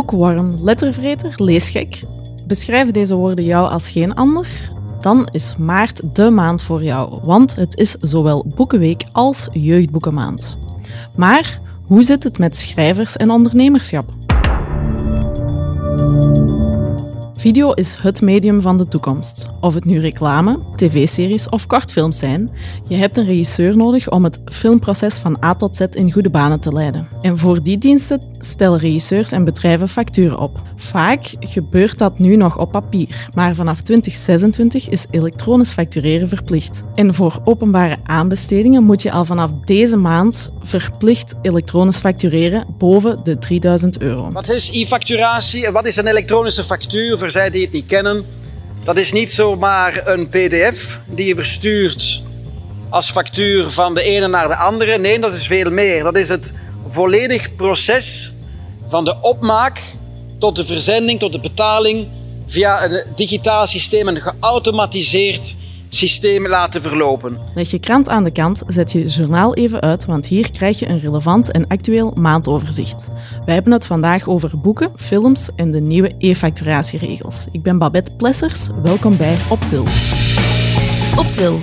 Boekworm, lettervreter, leesgek. Beschrijven deze woorden jou als geen ander? Dan is maart de maand voor jou, want het is zowel Boekenweek als Jeugdboekenmaand. Maar hoe zit het met schrijvers en ondernemerschap? Video is het medium van de toekomst. Of het nu reclame, tv-series of kortfilms zijn, je hebt een regisseur nodig om het filmproces van A tot Z in goede banen te leiden. En voor die diensten stellen regisseurs en bedrijven facturen op. Vaak gebeurt dat nu nog op papier, maar vanaf 2026 is elektronisch factureren verplicht. En voor openbare aanbestedingen moet je al vanaf deze maand verplicht elektronisch factureren boven de 3000 euro. Wat is e-facturatie en wat is een elektronische factuur zij die het niet kennen? Dat is niet zomaar een PDF die je verstuurt als factuur van de ene naar de andere. Nee, dat is veel meer. Dat is het volledig proces van de opmaak tot de verzending, tot de betaling via een digitaal systeem, een geautomatiseerd systeem laten verlopen. Leg je krant aan de kant, zet je journaal even uit, want hier krijg je een relevant en actueel maandoverzicht. Wij hebben het vandaag over boeken, films en de nieuwe e-facturatieregels. Ik ben Babette Plessers, welkom bij Optil. Optil,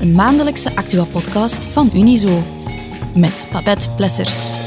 een maandelijkse actua-podcast van Unizo. Met Babette Plessers.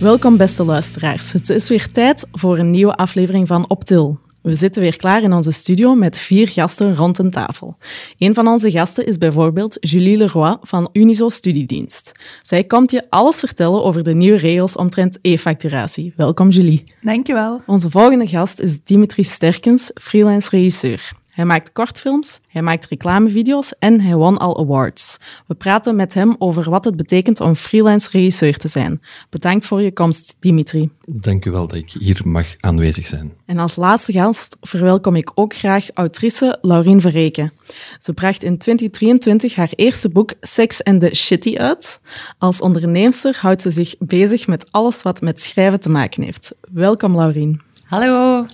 Welkom beste luisteraars. Het is weer tijd voor een nieuwe aflevering van Optil. We zitten weer klaar in onze studio met vier gasten rond een tafel. Een van onze gasten is bijvoorbeeld Julie Leroy van Unizo Studiedienst. Zij komt je alles vertellen over de nieuwe regels omtrent e-facturatie. Welkom Julie. Dankjewel. Onze volgende gast is Dimitri Sterkens, freelance regisseur. Hij maakt kortfilms, hij maakt reclamevideo's en hij won al awards. We praten met hem over wat het betekent om freelance regisseur te zijn. Bedankt voor je komst, Dimitri. Dank u wel dat ik hier mag aanwezig zijn. En als laatste gast verwelkom ik ook graag autrice Laurien Verreken. Ze bracht in 2023 haar eerste boek Sex and the Shitty uit. Als onderneemster houdt ze zich bezig met alles wat met schrijven te maken heeft. Welkom, Laurien. Hallo.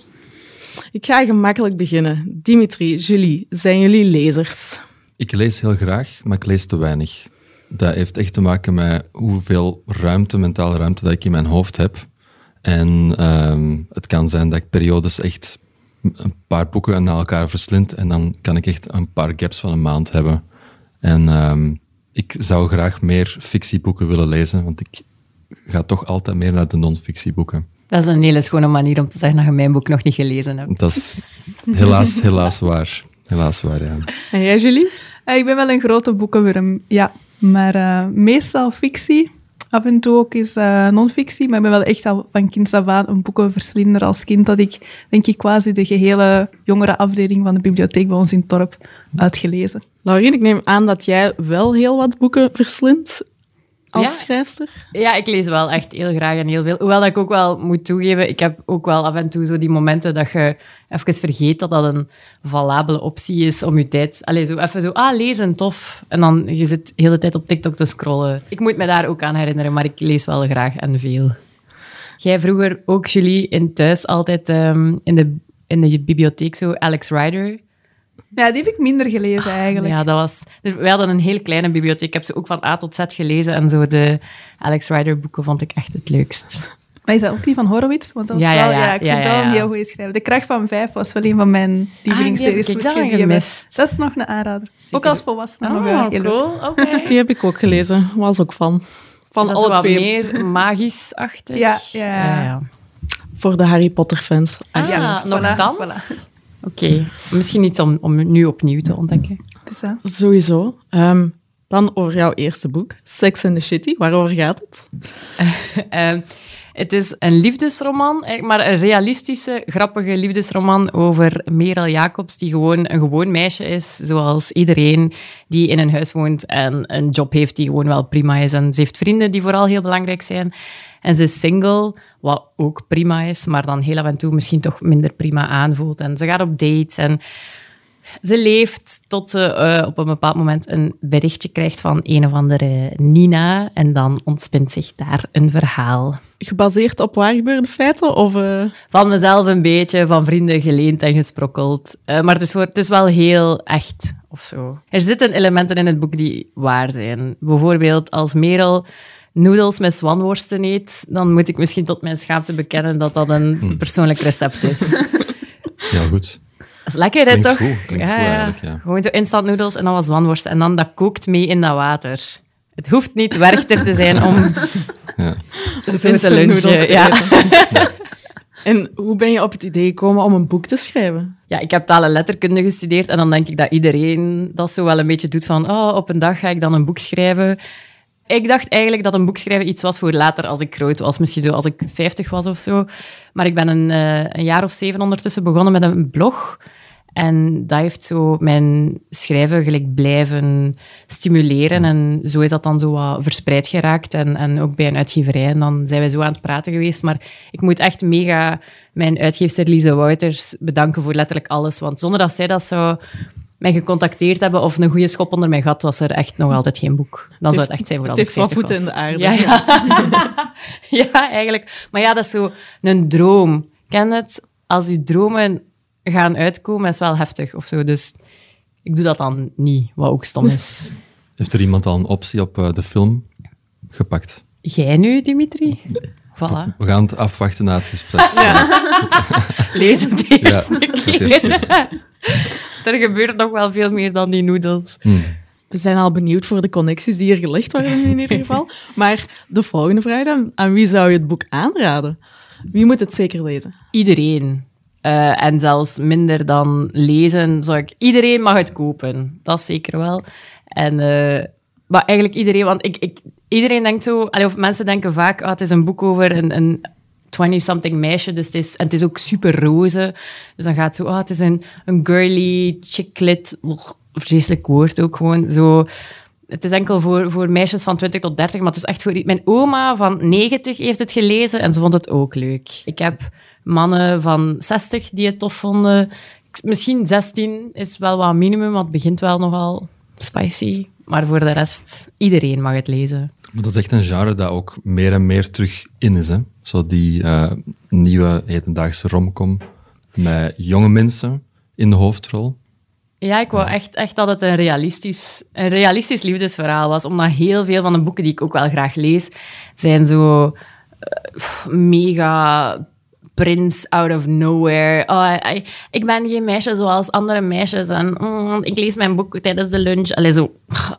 Ik ga gemakkelijk beginnen. Dimitri, Julie, zijn jullie lezers? Ik lees heel graag, maar ik lees te weinig. Dat heeft echt te maken met hoeveel ruimte, mentale ruimte, dat ik in mijn hoofd heb. En um, het kan zijn dat ik periodes echt een paar boeken na elkaar verslind en dan kan ik echt een paar gaps van een maand hebben. En um, ik zou graag meer fictieboeken willen lezen, want ik ga toch altijd meer naar de non-fictieboeken. Dat is een hele schone manier om te zeggen dat je mijn boek nog niet gelezen hebt. Dat is helaas, helaas waar. Helaas waar, ja. En jij, Julie? Uh, ik ben wel een grote boekenwurm, ja. Maar uh, meestal fictie. Af en toe ook eens uh, non-fictie. Maar ik ben wel echt al van kinds af aan een boekenverslinder als kind. Dat ik, denk ik, quasi de gehele jongere afdeling van de bibliotheek bij ons in het dorp uitgelezen. Laurien, ik neem aan dat jij wel heel wat boeken verslindt als ja. schrijfster? Ja, ik lees wel echt heel graag en heel veel. Hoewel dat ik ook wel moet toegeven, ik heb ook wel af en toe zo die momenten dat je even vergeet dat dat een valabele optie is om je tijd... Allee, zo even zo, ah, lezen, tof. En dan je zit de hele tijd op TikTok te scrollen. Ik moet me daar ook aan herinneren, maar ik lees wel graag en veel. Jij vroeger ook, Julie, in thuis altijd um, in, de, in de bibliotheek zo Alex Rider... Ja, die heb ik minder gelezen eigenlijk. Ja, dat was... Dus wij hadden een heel kleine bibliotheek. Ik heb ze ook van A tot Z gelezen. En zo de Alex Rider boeken vond ik echt het leukst. Maar is dat ook die van Horowitz? Want dat was ja, wel, ja, ja, ja, ik vind ja, het wel een heel goede schrijver. De Kracht van Vijf was wel een van mijn lievelingsseries. Ah, die heb ik Misschien die gemist. Dat is nog een aanrader. Ook als volwassene. Oh, leuk. cool. Oké. Die heb ik ook gelezen. Was ook van. Van dat zo alle wat twee. meer magisch-achtig? Ja, ja. ja. Voor de Harry Potter fans. Ah, Ja, nog voilà? Oké. Misschien iets om, om nu opnieuw te ontdekken. Dus, ja. Sowieso. Ehm, dan over jouw eerste boek, Sex and the Shitty. Waarover gaat het? Ehm, het is een liefdesroman, maar een realistische, grappige liefdesroman over Merel Jacobs, die gewoon een gewoon meisje is, zoals iedereen die in een huis woont en een job heeft die gewoon wel prima is. En ze heeft vrienden die vooral heel belangrijk zijn. En ze is single, wat ook prima is, maar dan heel af en toe misschien toch minder prima aanvoelt. En ze gaat op dates en ze leeft tot ze eh, op een bepaald moment een berichtje krijgt van een of andere Nina. En dan ontspint zich daar een verhaal. Gebaseerd op waar gebeurde feiten? Of, eh, Van mezelf een beetje, van vrienden geleend en gesprokkeld. Eh, maar het is, voor, het is wel heel echt of zo. Er zitten elementen in het boek die waar zijn. Bijvoorbeeld als Merel noedels met zwanworsten eet, dan moet ik misschien tot mijn schaamte bekennen dat dat een Hmm. persoonlijk recept is. Heel goed. Dat is lekker, hè, Klinkt toch? goed, klinkt goed eigenlijk, ja. Gewoon zo instant noedels en dan wat zwanworst. En dan dat kookt mee in dat water. Het hoeft niet werchter te zijn om Ja. zo te lunchen. Ja. En hoe ben je op het idee gekomen om een boek te schrijven? ja, ik heb taal en letterkunde gestudeerd en dan denk ik dat iedereen dat zo wel een beetje doet van oh, op een dag ga ik dan een boek schrijven. Ik dacht eigenlijk dat een boek schrijven iets was voor later als ik groot was. Misschien zo als ik 50 was of zo. Maar ik ben een, eh, een jaar of zeven ondertussen begonnen met een blog. En dat heeft zo mijn schrijven gelijk blijven stimuleren. En zo is dat dan zo wat verspreid geraakt. En, en ook bij een uitgeverij. En dan zijn we zo aan het praten geweest. Maar ik moet echt mega mijn uitgeefster Lise Wouters bedanken voor letterlijk alles. Want zonder dat zij dat zou mij gecontacteerd hebben of een goede schop onder mijn gat, was er echt nog altijd geen boek. Dan zou het echt zijn voor Het als ik heeft wel 40 voeten in de aarde. Ja, ja. ja, eigenlijk. Maar ja, dat is zo een droom. Ken het? Als je dromen gaan uitkomen, is wel heftig of zo. Dus ik doe dat dan niet, wat ook stom is. Heeft er iemand al een optie op eh, de film gepakt? Jij nu, Dimitri? Voilà. We gaan het afwachten na het gesprek. Lees het Ja, eerst, ja. Er gebeurt nog wel veel meer dan die noedels. Hmm. We zijn al benieuwd voor de connecties die hier gelegd worden in ieder geval. Maar de volgende vraag dan, aan wie zou je het boek aanraden? Wie moet het zeker lezen? Iedereen. Eh, en zelfs minder dan lezen, zou ik... Iedereen mag het kopen. Dat zeker wel. En... eh, maar eigenlijk iedereen, want ik, ik, iedereen denkt zo... allee, Of mensen denken vaak, ah, het is een boek over een... een 20-something meisje, dus het is, en het is ook super roze. Dus dan gaat het zo, ah, het is een, een girly, chicklit, vreselijk woord ook gewoon, zo... Het is enkel voor, voor meisjes van 20 tot 30, maar het is echt voor... Mijn oma van 90 heeft het gelezen en ze vond het ook leuk. Ik heb mannen van 60 die het tof vonden. Misschien 16 is wel wat minimum, want het begint wel nogal spicy. Maar voor de rest, iedereen mag het lezen. Maar dat is echt een genre dat ook meer en meer terug in is. Hè? Zo die eh, nieuwe hedendaagse romcom met jonge mensen in de hoofdrol. Ja, ik wou echt, echt dat het een realistisch, een realistisch liefdesverhaal was. Omdat heel veel van de boeken die ik ook wel graag lees, zijn zo eh, mega prins out of nowhere. Oh, ik ben geen meisje zoals andere meisjes. En mm, ik lees mijn boek tijdens de lunch. Allee, zo.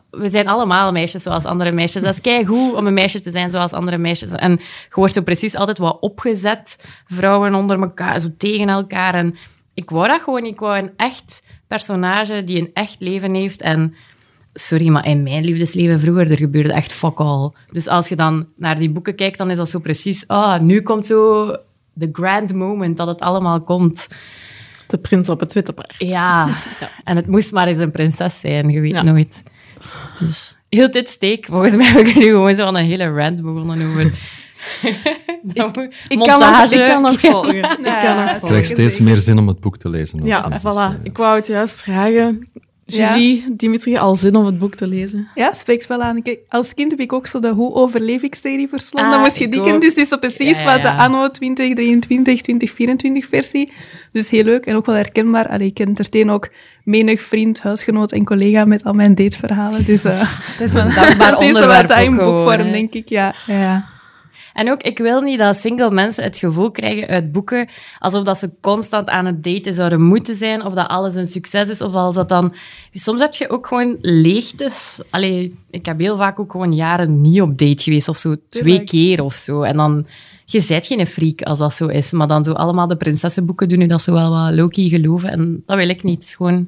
We zijn allemaal meisjes zoals andere meisjes. Dat is keigoed om een meisje te zijn zoals andere meisjes. En je wordt zo precies altijd wat opgezet. Vrouwen onder elkaar, zo tegen elkaar. En ik wou dat gewoon. Ik wou een echt personage die een echt leven heeft. En sorry, maar in mijn liefdesleven vroeger, er gebeurde echt fuck all. Dus als je dan naar die boeken kijkt, dan is dat zo precies... Ah, nu komt zo de grand moment dat het allemaal komt. De prins op het witte paard. Ja. En het moest maar eens een prinses zijn, je weet Ja. nooit. Dus heel dit steek. Volgens mij heb ik nu gewoon zo aan een hele rant begonnen over... Ik kan, nog, montage. ik kan nog volgen. Ik kan nog Ja, Ik volgen. krijg steeds meer zin om het boek te lezen. Ja, Dus, voilà. eh, Ik wou het juist vragen. Ja. Julie, Dimitri, al zin om het boek te lezen? Ja, spreekt wel aan. Kijk, als kind heb ik ook zo de Hoe overleef ik serie verslonden. Ah, dan moest je kennen. Dus het is precies Ja, ja, wat de anno 2023, 2024 versie. Dus heel leuk en ook wel herkenbaar. Allee, ik entertain ook menig vriend, huisgenoot en collega met al mijn dateverhalen. Dus Het is een dankbaar het is zo onderwerp wat gewoon, boekvorm, denk ik. Ja, ja. En ook, ik wil niet dat single mensen het gevoel krijgen uit boeken alsof dat ze constant aan het daten zouden moeten zijn, of dat alles een succes is, of als dat dan... Soms heb je ook gewoon leegtes. Allee, ik heb heel vaak ook gewoon jaren niet op date geweest, of zo twee Tuurlijk. keer of zo. En dan... Je zijt geen freak als dat zo is, maar dan zo allemaal de prinsessenboeken doen nu dat zo wel wat low-key geloven. En dat wil ik niet. Het is gewoon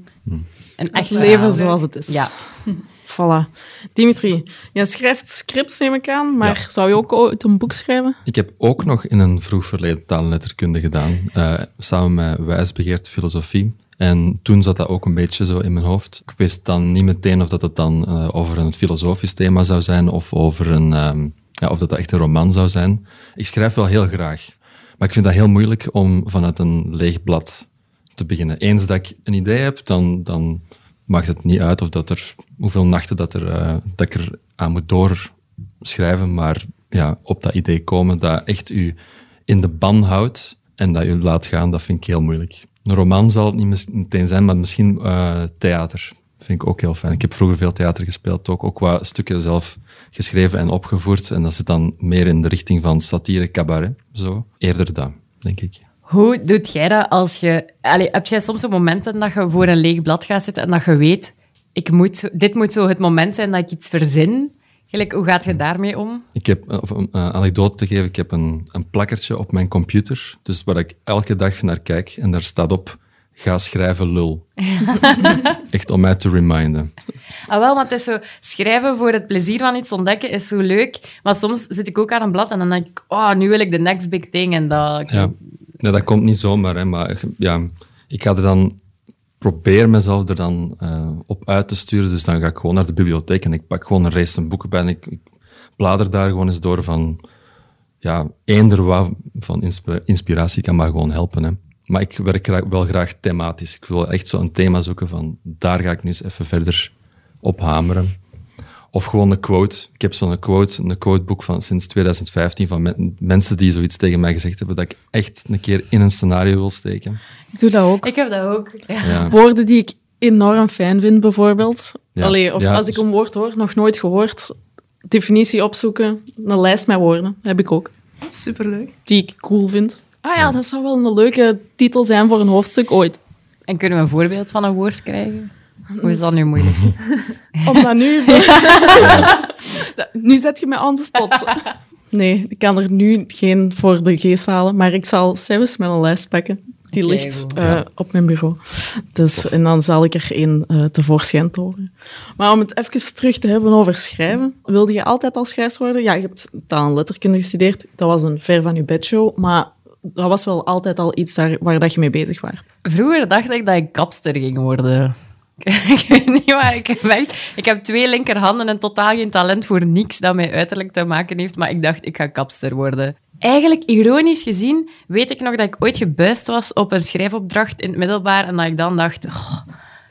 een echt Het leven zoals het is. Ja. Voilà. Dimitri, jij schrijft scripts, neem ik aan, maar zou je ook ooit een boek schrijven? Ik heb ook nog in een vroeg verleden taal en letterkunde gedaan, eh, samen met wijsbegeerte filosofie. En toen zat dat ook een beetje zo in mijn hoofd. Ik wist dan niet meteen of dat het dan eh, over een filosofisch thema zou zijn of over een, ehm, ja, of dat, dat echt een roman zou zijn. Ik schrijf wel heel graag, maar ik vind dat heel moeilijk om vanuit een leeg blad te beginnen. Eens dat ik een idee heb, dan, dan maakt het niet uit of dat er, hoeveel nachten dat, er, eh, dat ik er aan moet doorschrijven, maar ja, op dat idee komen dat echt u in de ban houdt en dat u laat gaan, dat vind ik heel moeilijk. Een roman zal het niet meteen zijn, maar misschien eh, theater vind ik ook heel fijn. Ik heb vroeger veel theater gespeeld, ook, ook wat stukken zelf geschreven en opgevoerd. En dat zit dan meer in de richting van satire, cabaret. Zo. Eerder dat, denk ik. Hoe doet jij dat als je... Allee, heb jij soms momenten dat je voor een leeg blad gaat zitten en dat je weet, ik moet, dit moet zo het moment zijn dat ik iets verzin? Gelijk, hoe gaat je daarmee om? Ik heb, of een uh, anekdote te geven, ik heb een, een plakkertje op mijn computer, dus waar ik elke dag naar kijk en daar staat op, ga schrijven lul. Echt om mij te reminden. Ah, wel, want het is zo, schrijven voor het plezier van iets ontdekken is zo leuk, maar soms zit ik ook aan een blad en dan denk ik, oh, nu wil ik de next big thing en dat... Ja, nee, dat komt niet zomaar, hè, maar ja, ik ga er dan probeer mezelf er dan uh, op uit te sturen. Dus dan ga ik gewoon naar de bibliotheek en ik pak gewoon een race boeken bij en ik, ik, blader daar gewoon eens door van... Ja, eender wat van inspiratie kan maar gewoon helpen. Hè. Maar ik werk wel graag thematisch. Ik wil echt zo een thema zoeken van daar ga ik nu eens even verder op hameren. Of gewoon een quote. Ik heb zo'n quote, een quoteboek van sinds 2015 van mensen die zoiets tegen mij gezegd hebben dat ik echt een keer in een scenario wil steken. Ik doe dat ook. Ik heb dat ook. Ja. Woorden die ik enorm fijn vind, bijvoorbeeld. Ja. Allee, of als ik een woord hoor, nog nooit gehoord, definitie opzoeken, een lijst met woorden, heb ik ook. Superleuk. Die ik cool vind. Ah ja, dat zou wel een leuke titel zijn voor een hoofdstuk ooit. En kunnen we een voorbeeld van een woord krijgen? Hoe is dat nu moeilijk? Omdat nu... nu zet je me aan de spot. Nee, ik kan er nu geen voor de geest halen, maar ik zal zelfs met een lijst pakken. Die ligt uh, op mijn bureau. Dus, en dan zal ik er één uh, tevoorschijn toveren. Maar om het even terug te hebben over schrijven. Wilde je altijd al schrijver worden? Ja, je hebt taal en letterkunde gestudeerd. Dat was een ver van je bedshow. Maar dat was wel altijd al iets daar, waar dat je mee bezig was. Vroeger dacht ik dat ik kapster ging worden. ik weet niet waar ik heb. Ik heb twee linkerhanden en totaal geen talent voor niks dat mij uiterlijk te maken heeft, maar ik dacht, ik ga kapster worden. Eigenlijk, ironisch gezien, weet ik nog dat ik ooit gebuist was op een schrijfopdracht in het middelbaar en dat ik dan dacht, oh,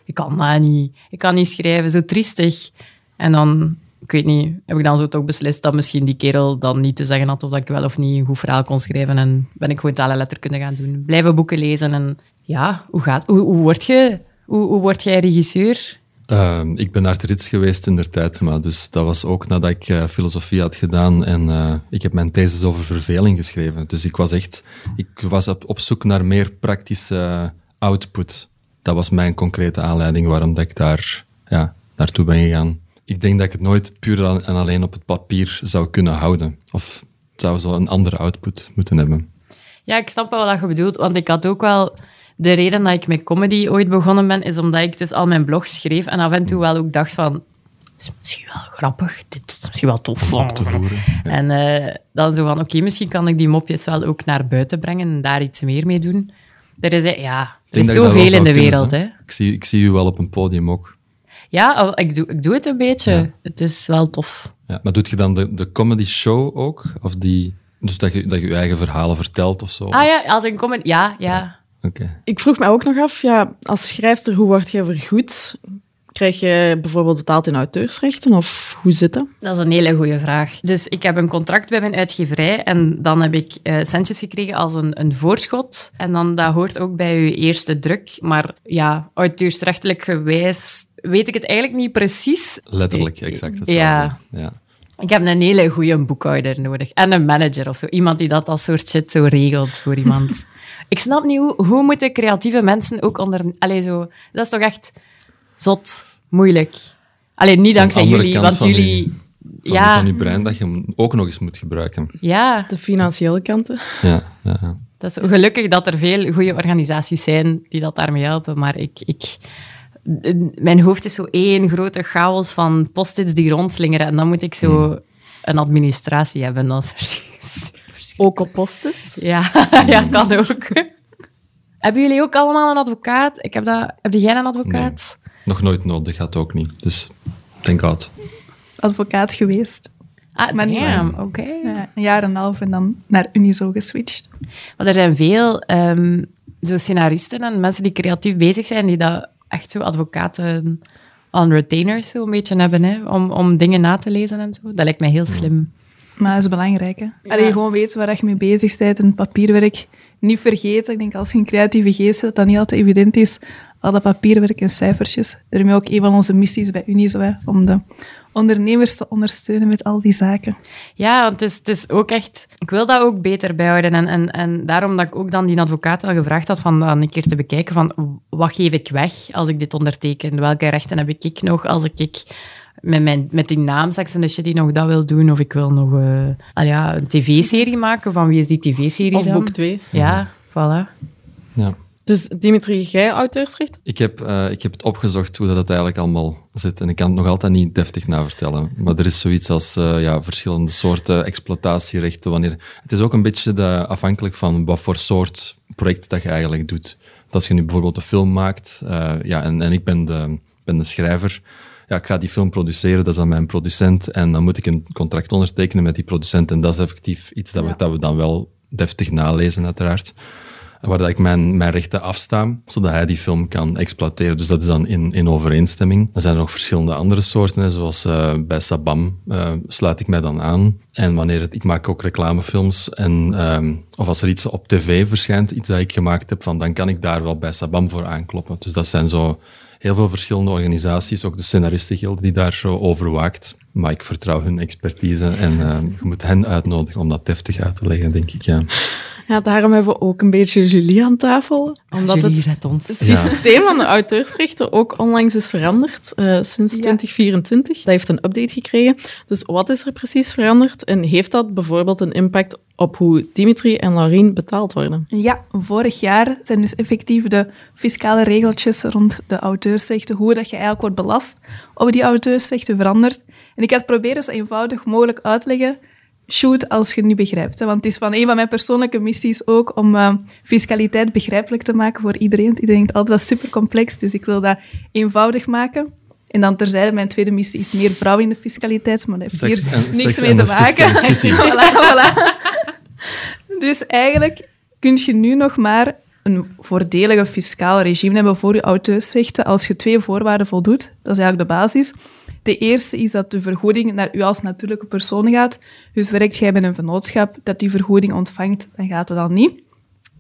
ik kan dat niet. Ik kan niet schrijven, zo triestig. En dan, ik weet niet, heb ik dan zo toch beslist dat misschien die kerel dan niet te zeggen had of dat ik wel of niet een goed verhaal kon schrijven. En ben ik gewoon taal en letterkunde gaan doen. Blijven boeken lezen en ja, hoe gaat Hoe, hoe word je hoe, hoe word jij regisseur? Uh, ik ben arts geweest in der tijd, maar dus dat was ook nadat ik uh, filosofie had gedaan en uh, ik heb mijn thesis over verveling geschreven. Dus ik was echt, ik was op, op zoek naar meer praktische output. Dat was mijn concrete aanleiding waarom dat ik daar ja, naartoe ben gegaan. Ik denk dat ik het nooit puur en alleen op het papier zou kunnen houden. Of het zou zo een andere output moeten hebben. Ja, ik snap wel wat je bedoelt, want ik had ook wel de reden dat ik met comedy ooit begonnen ben, is omdat ik dus al mijn blogs schreef en af en toe wel ook dacht van, is misschien wel grappig, dit is misschien wel tof om te voeren. En uh, dan zo van, oké, misschien kan ik die mopjes wel ook naar buiten brengen en daar iets meer mee doen. Er is, ja, er is zoveel in de wereld. Hè. Ik, zie, ik zie u wel op een podium ook. Ja, ik doe, ik doe het een beetje. Het is wel tof. Ja, maar doet je dan de, de comedy show ook? Of die, dus dat je, dat je je eigen verhalen vertelt of zo? Ah ja, als een comedy... ja. ja. Ik vroeg me ook nog af, ja, als schrijfster, hoe word je vergoed? Krijg je bijvoorbeeld betaald in auteursrechten of hoe zit dat? Dat is een hele goede vraag. Dus ik heb een contract bij mijn uitgeverij en dan heb ik uh, centjes gekregen als een, een voorschot. En dan dat hoort ook bij uw eerste druk. Maar ja, auteursrechtelijk gewijs weet ik het eigenlijk niet precies. Letterlijk, exact hetzelfde. Ja. ja. Ik heb een hele goede boekhouder nodig. En een manager of zo. Iemand die dat als soort shit zo regelt voor iemand. ik snap niet hoe, hoe moeten creatieve mensen ook onder... Allee, zo, dat is toch echt zot, moeilijk. Alleen niet dankzij jullie, want jullie... van, ja. van je brein dat je ook nog eens moet gebruiken. Ja. De financiële kanten. Ja, ja, ja. Dat is gelukkig dat er veel goede organisaties zijn die dat daarmee helpen, maar ik... ik mijn hoofd is zo één grote chaos van post-its die rondslingeren. En dan moet ik zo hmm. een administratie hebben. Dat is ook op post-its? Ja, ja, kan ook. Hebben jullie ook allemaal een advocaat? Ik heb, dat, heb jij een advocaat? nog nooit nodig, gaat ook niet. Dus, thank God. Advocaat geweest. Ah, maar damn, oké. Ja, een jaar en een half en dan naar Unizo geswitcht. Maar er zijn veel um, zo scenaristen en mensen die creatief bezig zijn, die dat echt zo advocaten on retainers zo een beetje hebben, hè, om, om dingen na te lezen en zo. Dat lijkt mij heel slim. Maar dat is belangrijk, hè. Ja. Allee, gewoon weten waar je mee bezig bent en papierwerk niet vergeten. Ik denk als je een creatieve geest hebt, dat dat niet altijd evident is. Al dat papierwerk en cijfertjes. Daarmee ook een van onze missies bij Unizo, hè, om de ondernemers te ondersteunen met al die zaken. Ja, want het is, het is ook echt... Ik wil dat ook beter bijhouden. En, en, en daarom dat ik ook dan die advocaat wel gevraagd had van dan een keer te bekijken van wat geef ik weg als ik dit onderteken? Welke rechten heb ik nog als ik met, mijn, met die naam en shit die nog dat wil doen, of ik wil nog uh, ah ja, een tv-serie maken. Van wie is die tv-serie Of dan? boek 2. Ja, voilà. Ja. Dus Dimitri, jij auteursrecht? Ik heb, uh, ik heb het opgezocht hoe dat het eigenlijk allemaal zit. En ik kan het nog altijd niet deftig navertellen. Maar er is zoiets als uh, ja, verschillende soorten exploitatierechten. Wanneer... Het is ook een beetje de, afhankelijk van wat voor soort project dat je eigenlijk doet. Als je nu bijvoorbeeld een film maakt, uh, ja, en, en ik ben de, ben de schrijver, ja, ik ga die film produceren, dat is dan mijn producent. En dan moet ik een contract ondertekenen met die producent. En dat is effectief iets dat, we, dat we dan wel deftig nalezen, uiteraard waar dat ik mijn, mijn rechten afsta, zodat hij die film kan exploiteren. Dus dat is dan in, in overeenstemming. Er zijn er nog verschillende andere soorten, hè, zoals uh, bij Sabam uh, sluit ik mij dan aan. En wanneer het, ik maak ook reclamefilms, en, um, of als er iets op tv verschijnt, iets dat ik gemaakt heb, van, dan kan ik daar wel bij Sabam voor aankloppen. Dus dat zijn zo heel veel verschillende organisaties, ook de Scenaristengilde die daar zo over waakt. Maar ik vertrouw hun expertise en uh, je moet hen uitnodigen om dat deftig uit te leggen, denk ik. Ja. Ja, daarom hebben we ook een beetje Julie aan tafel. Omdat Julie het ons. systeem van de auteursrechten ook onlangs is veranderd, uh, sinds ja. 2024. Dat heeft een update gekregen. Dus wat is er precies veranderd? En heeft dat bijvoorbeeld een impact op hoe Dimitri en Laurien betaald worden? Ja, vorig jaar zijn dus effectief de fiscale regeltjes rond de auteursrechten, hoe dat je eigenlijk wordt belast op die auteursrechten veranderd. En ik had proberen zo eenvoudig mogelijk uit te leggen shoot als je niet begrijpt. Hè? Want het is van een van mijn persoonlijke missies ook om uh, fiscaliteit begrijpelijk te maken voor iedereen. Iedereen denkt altijd dat is super complex, dus ik wil dat eenvoudig maken. En dan terzijde, mijn tweede missie is meer vrouwen in de fiscaliteit, maar dat heeft hier en, niks mee te maken. voilà, voilà. Dus eigenlijk kun je nu nog maar een voordeliger fiscaal regime hebben voor je auteursrechten als je twee voorwaarden voldoet. Dat is eigenlijk de basis. De eerste is dat de vergoeding naar u als natuurlijke persoon gaat. Dus werkt jij bij een vennootschap dat die vergoeding ontvangt, dan gaat het dan niet.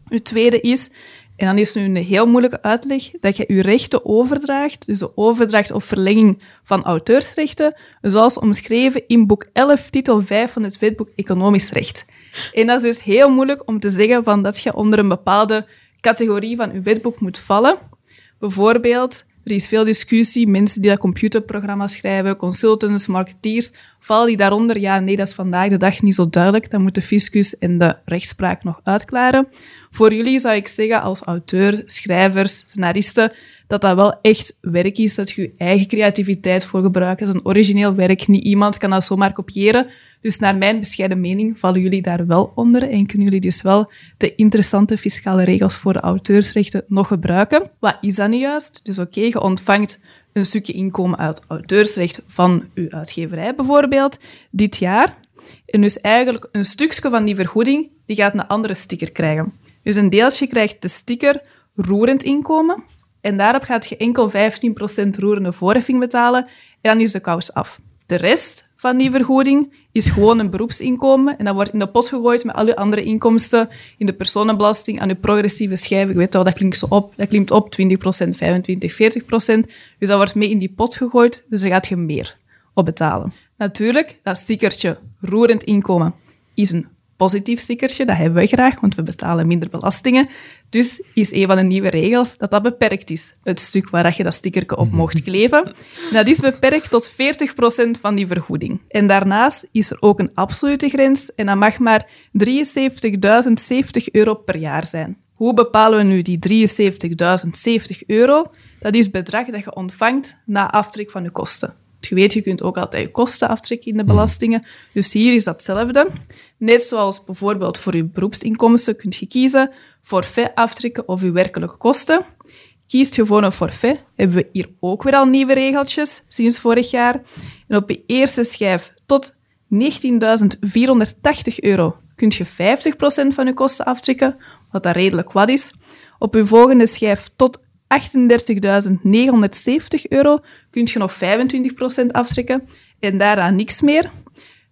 Het tweede is, en dan is nu een heel moeilijke uitleg, dat je je rechten overdraagt, dus de overdracht of verlenging van auteursrechten, zoals omschreven in boek 11, titel 5 van het wetboek Economisch Recht. En dat is dus heel moeilijk om te zeggen van dat je onder een bepaalde categorie van je wetboek moet vallen. Bijvoorbeeld, er is veel discussie. Mensen die dat computerprogramma schrijven, consultants, marketeers, vallen die daaronder? Ja, nee, dat is vandaag de dag niet zo duidelijk. Dan moet de fiscus en de rechtspraak nog uitklaren. Voor jullie zou ik zeggen, als auteur, schrijvers, scenaristen, dat dat wel echt werk is, dat je je eigen creativiteit voor gebruikt. Dat is een origineel werk. Niet iemand kan dat zomaar kopiëren. Dus naar mijn bescheiden mening vallen jullie daar wel onder en kunnen jullie dus wel de interessante fiscale regels voor de auteursrechten nog gebruiken. Wat is dat nu juist? Dus oké, okay, je ontvangt een stukje inkomen uit auteursrecht van uw uitgeverij bijvoorbeeld dit jaar. En dus eigenlijk een stukje van die vergoeding die gaat een andere sticker krijgen. Dus een deeltje krijgt de sticker roerend inkomen en daarop gaat je enkel 15% roerende voorheffing betalen en dan is de kous af. De rest van die vergoeding is gewoon een beroepsinkomen en dat wordt in de pot gegooid met al uw andere inkomsten in de personenbelasting aan uw progressieve schijf. Ik weet wel, dat klinkt zo op. Dat klimt op 20%, 25, 40%. Dus dat wordt mee in die pot gegooid, dus daar gaat je meer op betalen. Natuurlijk, dat stickertje roerend inkomen is een positief stickertje, dat hebben we graag, want we betalen minder belastingen. Dus is een van de nieuwe regels dat dat beperkt is, het stuk waar je dat stickertje op mocht kleven. En dat is beperkt tot 40% van die vergoeding. En daarnaast is er ook een absolute grens en dat mag maar 73.070 euro per jaar zijn. Hoe bepalen we nu die 73.070 euro? Dat is het bedrag dat je ontvangt na aftrek van je kosten. Je weet, je kunt ook altijd je kosten aftrekken in de belastingen. Dus hier is dat hetzelfde. Net zoals bijvoorbeeld voor je beroepsinkomsten kun je kiezen forfait aftrekken of je werkelijke kosten. Kiest je voor een forfait, hebben we hier ook weer al nieuwe regeltjes sinds vorig jaar. En op je eerste schijf tot 19.480 euro kun je 50% van je kosten aftrekken, wat dat redelijk wat is. Op je volgende schijf tot 38.970 euro kun je nog 25% aftrekken en daaraan niks meer.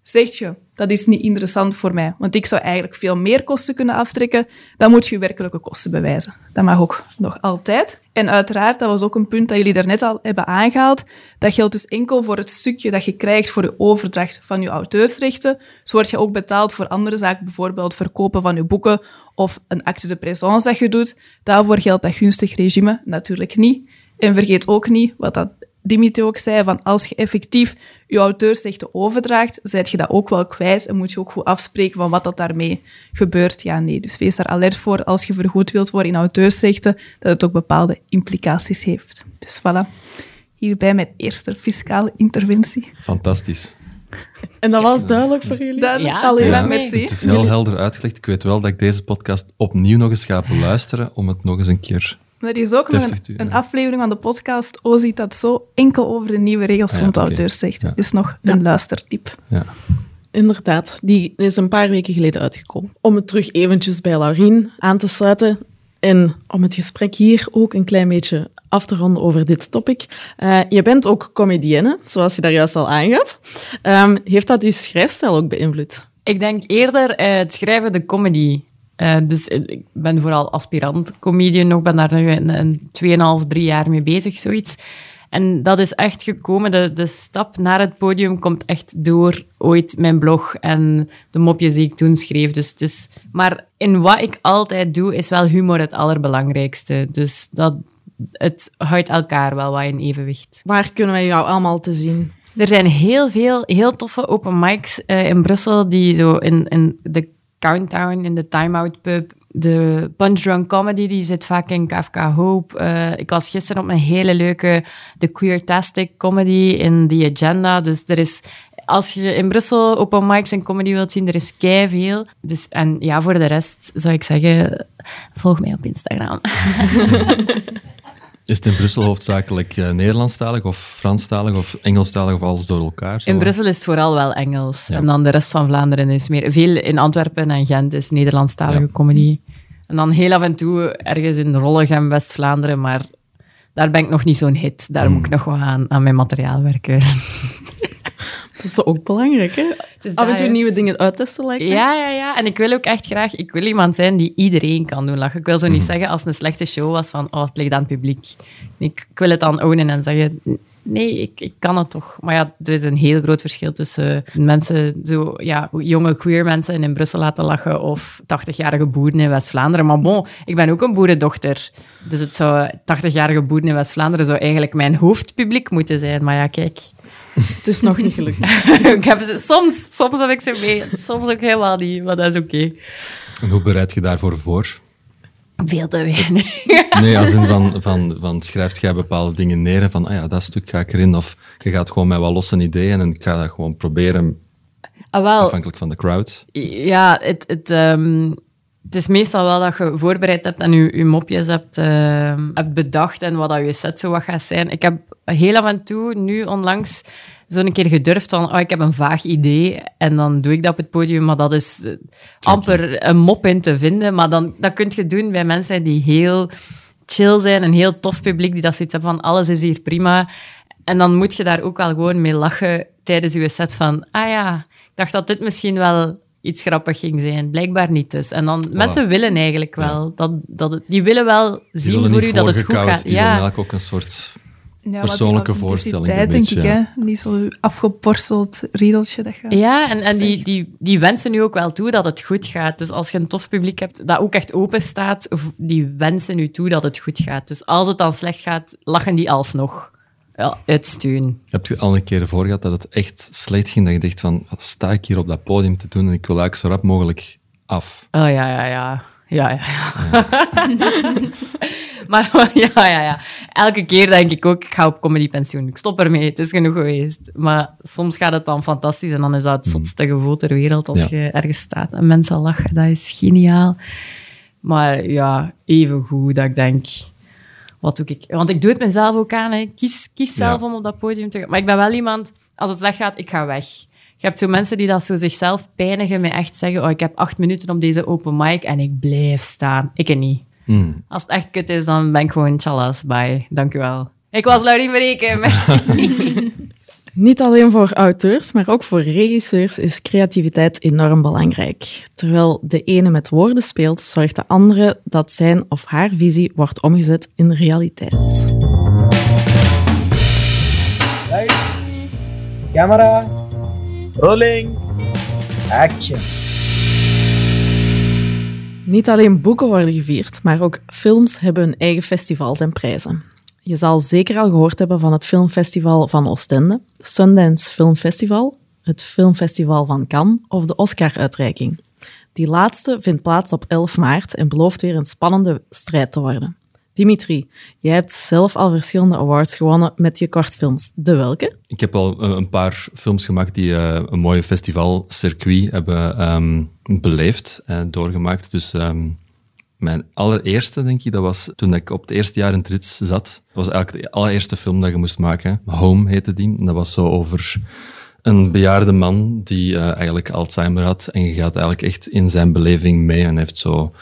Zeg je, dat is niet interessant voor mij. Want ik zou eigenlijk veel meer kosten kunnen aftrekken. Dan moet je werkelijke kosten bewijzen. Dat mag ook nog altijd. En uiteraard, dat was ook een punt dat jullie daarnet al hebben aangehaald. Dat geldt dus enkel voor het stukje dat je krijgt voor de overdracht van je auteursrechten. Zo word je ook betaald voor andere zaken, bijvoorbeeld verkopen van je boeken of een acte de présence dat je doet. Daarvoor geldt dat gunstig regime natuurlijk niet. En vergeet ook niet, wat dat Dimitri ook zei, van als je effectief je auteursrechten overdraagt, zijt je dat ook wel kwijt en moet je ook goed afspreken van wat dat daarmee gebeurt. Ja, nee. Dus wees daar alert voor als je vergoed wilt worden in auteursrechten, dat het ook bepaalde implicaties heeft. Dus voilà. Hierbij mijn eerste fiscale interventie. Fantastisch. En dat was duidelijk voor jullie? Duidelijk. Ja, Allee, ja. merci. Het is heel helder uitgelegd. Ik weet wel dat ik deze podcast opnieuw nog eens ga beluisteren om het nog eens een keer... Er is ook nog een, toe, een ja. aflevering van de podcast O ziet dat zo enkel over de nieuwe regels Ah ja. Ja. Dus nog een luistertip. Ja. Inderdaad, die is een paar weken geleden uitgekomen. Om het terug eventjes bij Laurien aan te sluiten en om het gesprek hier ook een klein beetje af te ronden over dit topic. Eh, je bent ook comedienne, zoals je daar juist al aangaf. Ehm, heeft dat je schrijfstijl ook beïnvloed? Ik denk eerder eh, het schrijven de comedy. Eh, dus eh, ik ben vooral aspirant comedian nog, ben daar nu een, een 2,5, 3 jaar mee bezig, zoiets. En dat is echt gekomen, de, de stap naar het podium komt echt door ooit mijn blog en de mopjes die ik toen schreef. Dus, maar in wat ik altijd doe, is wel humor het allerbelangrijkste. Dus dat, het houdt elkaar wel wat in evenwicht. Waar kunnen wij jou allemaal te zien? Er zijn heel veel heel toffe open mics eh, in Brussel die zo in, in de Countdown, in de Time Out Pub, de Punch Drunk Comedy, die zit vaak in Kafka Hope. Eh, ik was gisteren op een hele leuke The Queertastic Comedy in The Agenda. Dus er is, als je in Brussel open mics en comedy wilt zien, er is kei veel. Dus, en ja, voor de rest zou ik zeggen, volg mij op Instagram. Is het in Brussel hoofdzakelijk eh, Nederlandstalig of Franstalig of Engelstalig of alles door elkaar? zo? In Brussel is het vooral wel Engels. Ja. En dan de rest van Vlaanderen is meer... Veel in Antwerpen en Gent is Nederlandstalige Ja. comedy. En dan heel af en toe ergens in Rollegem, West-Vlaanderen, maar daar ben ik nog niet zo'n hit. Daar Hmm. moet ik nog wel aan, aan mijn materiaal werken. Dat is ook belangrijk, hè? Af en toe hè. nieuwe dingen uittesten, lijkt me. Ja, ja, ja. En ik wil ook echt graag... Ik wil iemand zijn die iedereen kan doen lachen. Ik wil zo Mhm. niet zeggen als het een slechte show was van... Oh, het ligt aan het publiek. Ik, ik wil het dan ownen en zeggen... Nee, ik, ik kan het toch. Maar ja, er is een heel groot verschil tussen mensen... Zo, ja, jonge queer mensen in Brussel laten lachen of 80-jarige boeren in West-Vlaanderen. Maar bon, ik ben ook een boerendochter. Dus het zou... 80-jarige boeren in West-Vlaanderen zou eigenlijk mijn hoofdpubliek moeten zijn. Maar ja, kijk... Het is nog niet gelukt. ik heb ze, soms, soms heb ik ze mee. Soms ook helemaal niet. Maar dat is oké. En hoe bereid je daarvoor voor? Veel te weinig. Nee, als in van, van, van schrijft jij bepaalde dingen neer en van, ah ja, dat stuk ga ik erin. Of je gaat gewoon met wat losse ideeën en ik ga dat gewoon proberen, ah, wel, afhankelijk van de crowd. ja, het, het, ehm, het is meestal wel dat je voorbereid hebt en je, je mopjes hebt, ehm, hebt bedacht en wat dat je set zo wat gaat zijn. Ik heb heel af en toe, nu onlangs, zo een keer gedurfd van, oh, ik heb een vaag idee en dan doe ik dat op het podium, maar dat is eh, amper een mop in te vinden. Maar dan, dat kun je doen bij mensen die heel chill zijn, een heel tof publiek die dat zoiets hebben van, alles is hier prima. En dan moet je daar ook wel gewoon mee lachen tijdens je set van, ah ja, ik dacht dat dit misschien wel iets grappig ging zijn. Blijkbaar niet dus. En dan, mensen willen eigenlijk wel, dat, dat het- die willen wel zien willen voor u dat het goed gaat. Die willen Ja, eigenlijk ook een soort... Ja, die Persoonlijke voorstelling, authenticiteit, een denk ik. Hè? Niet zo'n afgeborsteld riedeltje. Dat je... ja en, en die, die, die wensen nu ook wel toe dat het goed gaat. Dus als je een tof publiek hebt dat ook echt open staat, die wensen nu toe dat het goed gaat. Dus als het dan slecht gaat, lachen die alsnog. Ja, uitsteun. Heb je al een keer voor gehad dat het echt slecht ging, dat je dacht van, wat sta ik hier op dat podium te doen en ik wil eigenlijk zo rap mogelijk af. Oh ja, ja, ja. Ja, ja, ja. maar ja, ja, ja. Elke keer denk ik ook, ik ga op comedypensioen. Ik stop ermee, het is genoeg geweest. Maar soms gaat het dan fantastisch en dan is dat het zotste gevoel ter wereld als Ja. je ergens staat en mensen lachen. Dat is geniaal. Maar ja, even goed dat ik denk, wat doe ik? Want ik doe het mezelf ook aan. Hè. Kies, kies zelf Ja. om op dat podium te gaan. Maar ik ben wel iemand, als het slecht gaat, ik ga weg. Je hebt zo mensen die dat zo zichzelf pijnigen met echt zeggen, oh, ik heb acht minuten op deze open mic en ik blijf staan. Ik niet. Hmm. Als het echt kut is, dan ben ik gewoon chalas. Bye. Dank u wel. Ik was Laurien Verreken. Merci. Niet alleen voor auteurs, maar ook voor regisseurs is creativiteit enorm belangrijk. Terwijl de ene met woorden speelt, zorgt de andere dat zijn of haar visie wordt omgezet in realiteit. Lights, camera, rolling, action. Niet alleen boeken worden gevierd, maar ook films hebben hun eigen festivals en prijzen. Je zal zeker al gehoord hebben van het Filmfestival van Oostende, Sundance Film Festival, het Filmfestival van Cannes of de Oscar-uitreiking. Die laatste vindt plaats op 11 maart en belooft weer een spannende strijd te worden. Dimitri, jij hebt zelf al verschillende awards gewonnen met je kortfilms. De welke? Ik heb al een paar films gemaakt die uh, een mooie festivalcircuit hebben um, beleefd en doorgemaakt. Dus um, mijn allereerste, denk ik, dat was toen ik op het eerste jaar in Trits zat. Dat was eigenlijk de allereerste film dat je moest maken. Home heette die. En dat was zo over een bejaarde man die eigenlijk Alzheimer had. En je gaat eigenlijk echt in zijn beleving mee en heeft zo,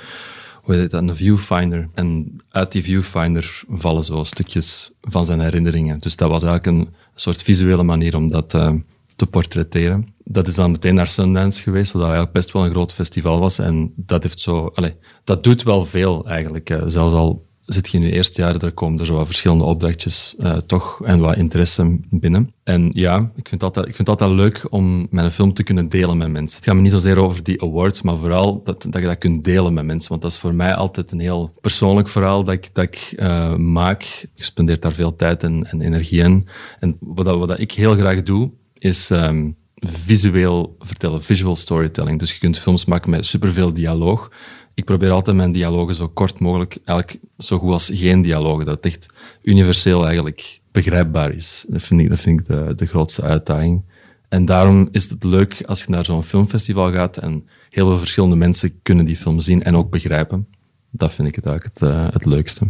hoe heet dat, een viewfinder. En uit die viewfinder vallen zo stukjes van zijn herinneringen. Dus dat was eigenlijk een soort visuele manier om dat uh, te portretteren. Dat is dan meteen naar Sundance geweest, wat eigenlijk best wel een groot festival was. En dat heeft zo, allez, dat doet wel veel eigenlijk. Uh, zelfs al zit je in je eerste jaar, er komen er zo verschillende opdrachtjes uh, toch en wat interesse binnen. En ja, ik vind, altijd, ik vind altijd leuk om mijn film te kunnen delen met mensen. Het gaat me niet zozeer over die awards, maar vooral dat, dat je dat kunt delen met mensen. Want dat is voor mij altijd een heel persoonlijk verhaal dat ik, dat ik uh, maak. Je spendeert daar veel tijd en, en energie in. En wat, wat ik heel graag doe, is um, visueel vertellen, visual storytelling. Dus je kunt films maken met superveel dialoog. Ik probeer altijd mijn dialogen zo kort mogelijk, eigenlijk zo goed als geen dialogen, dat het echt universeel eigenlijk begrijpbaar is. Dat vind ik, dat de, grootste uitdaging. En daarom is het leuk als je naar zo'n filmfestival gaat en heel veel verschillende mensen kunnen die film zien en ook begrijpen. Dat vind ik het eigenlijk het, uh, het leukste.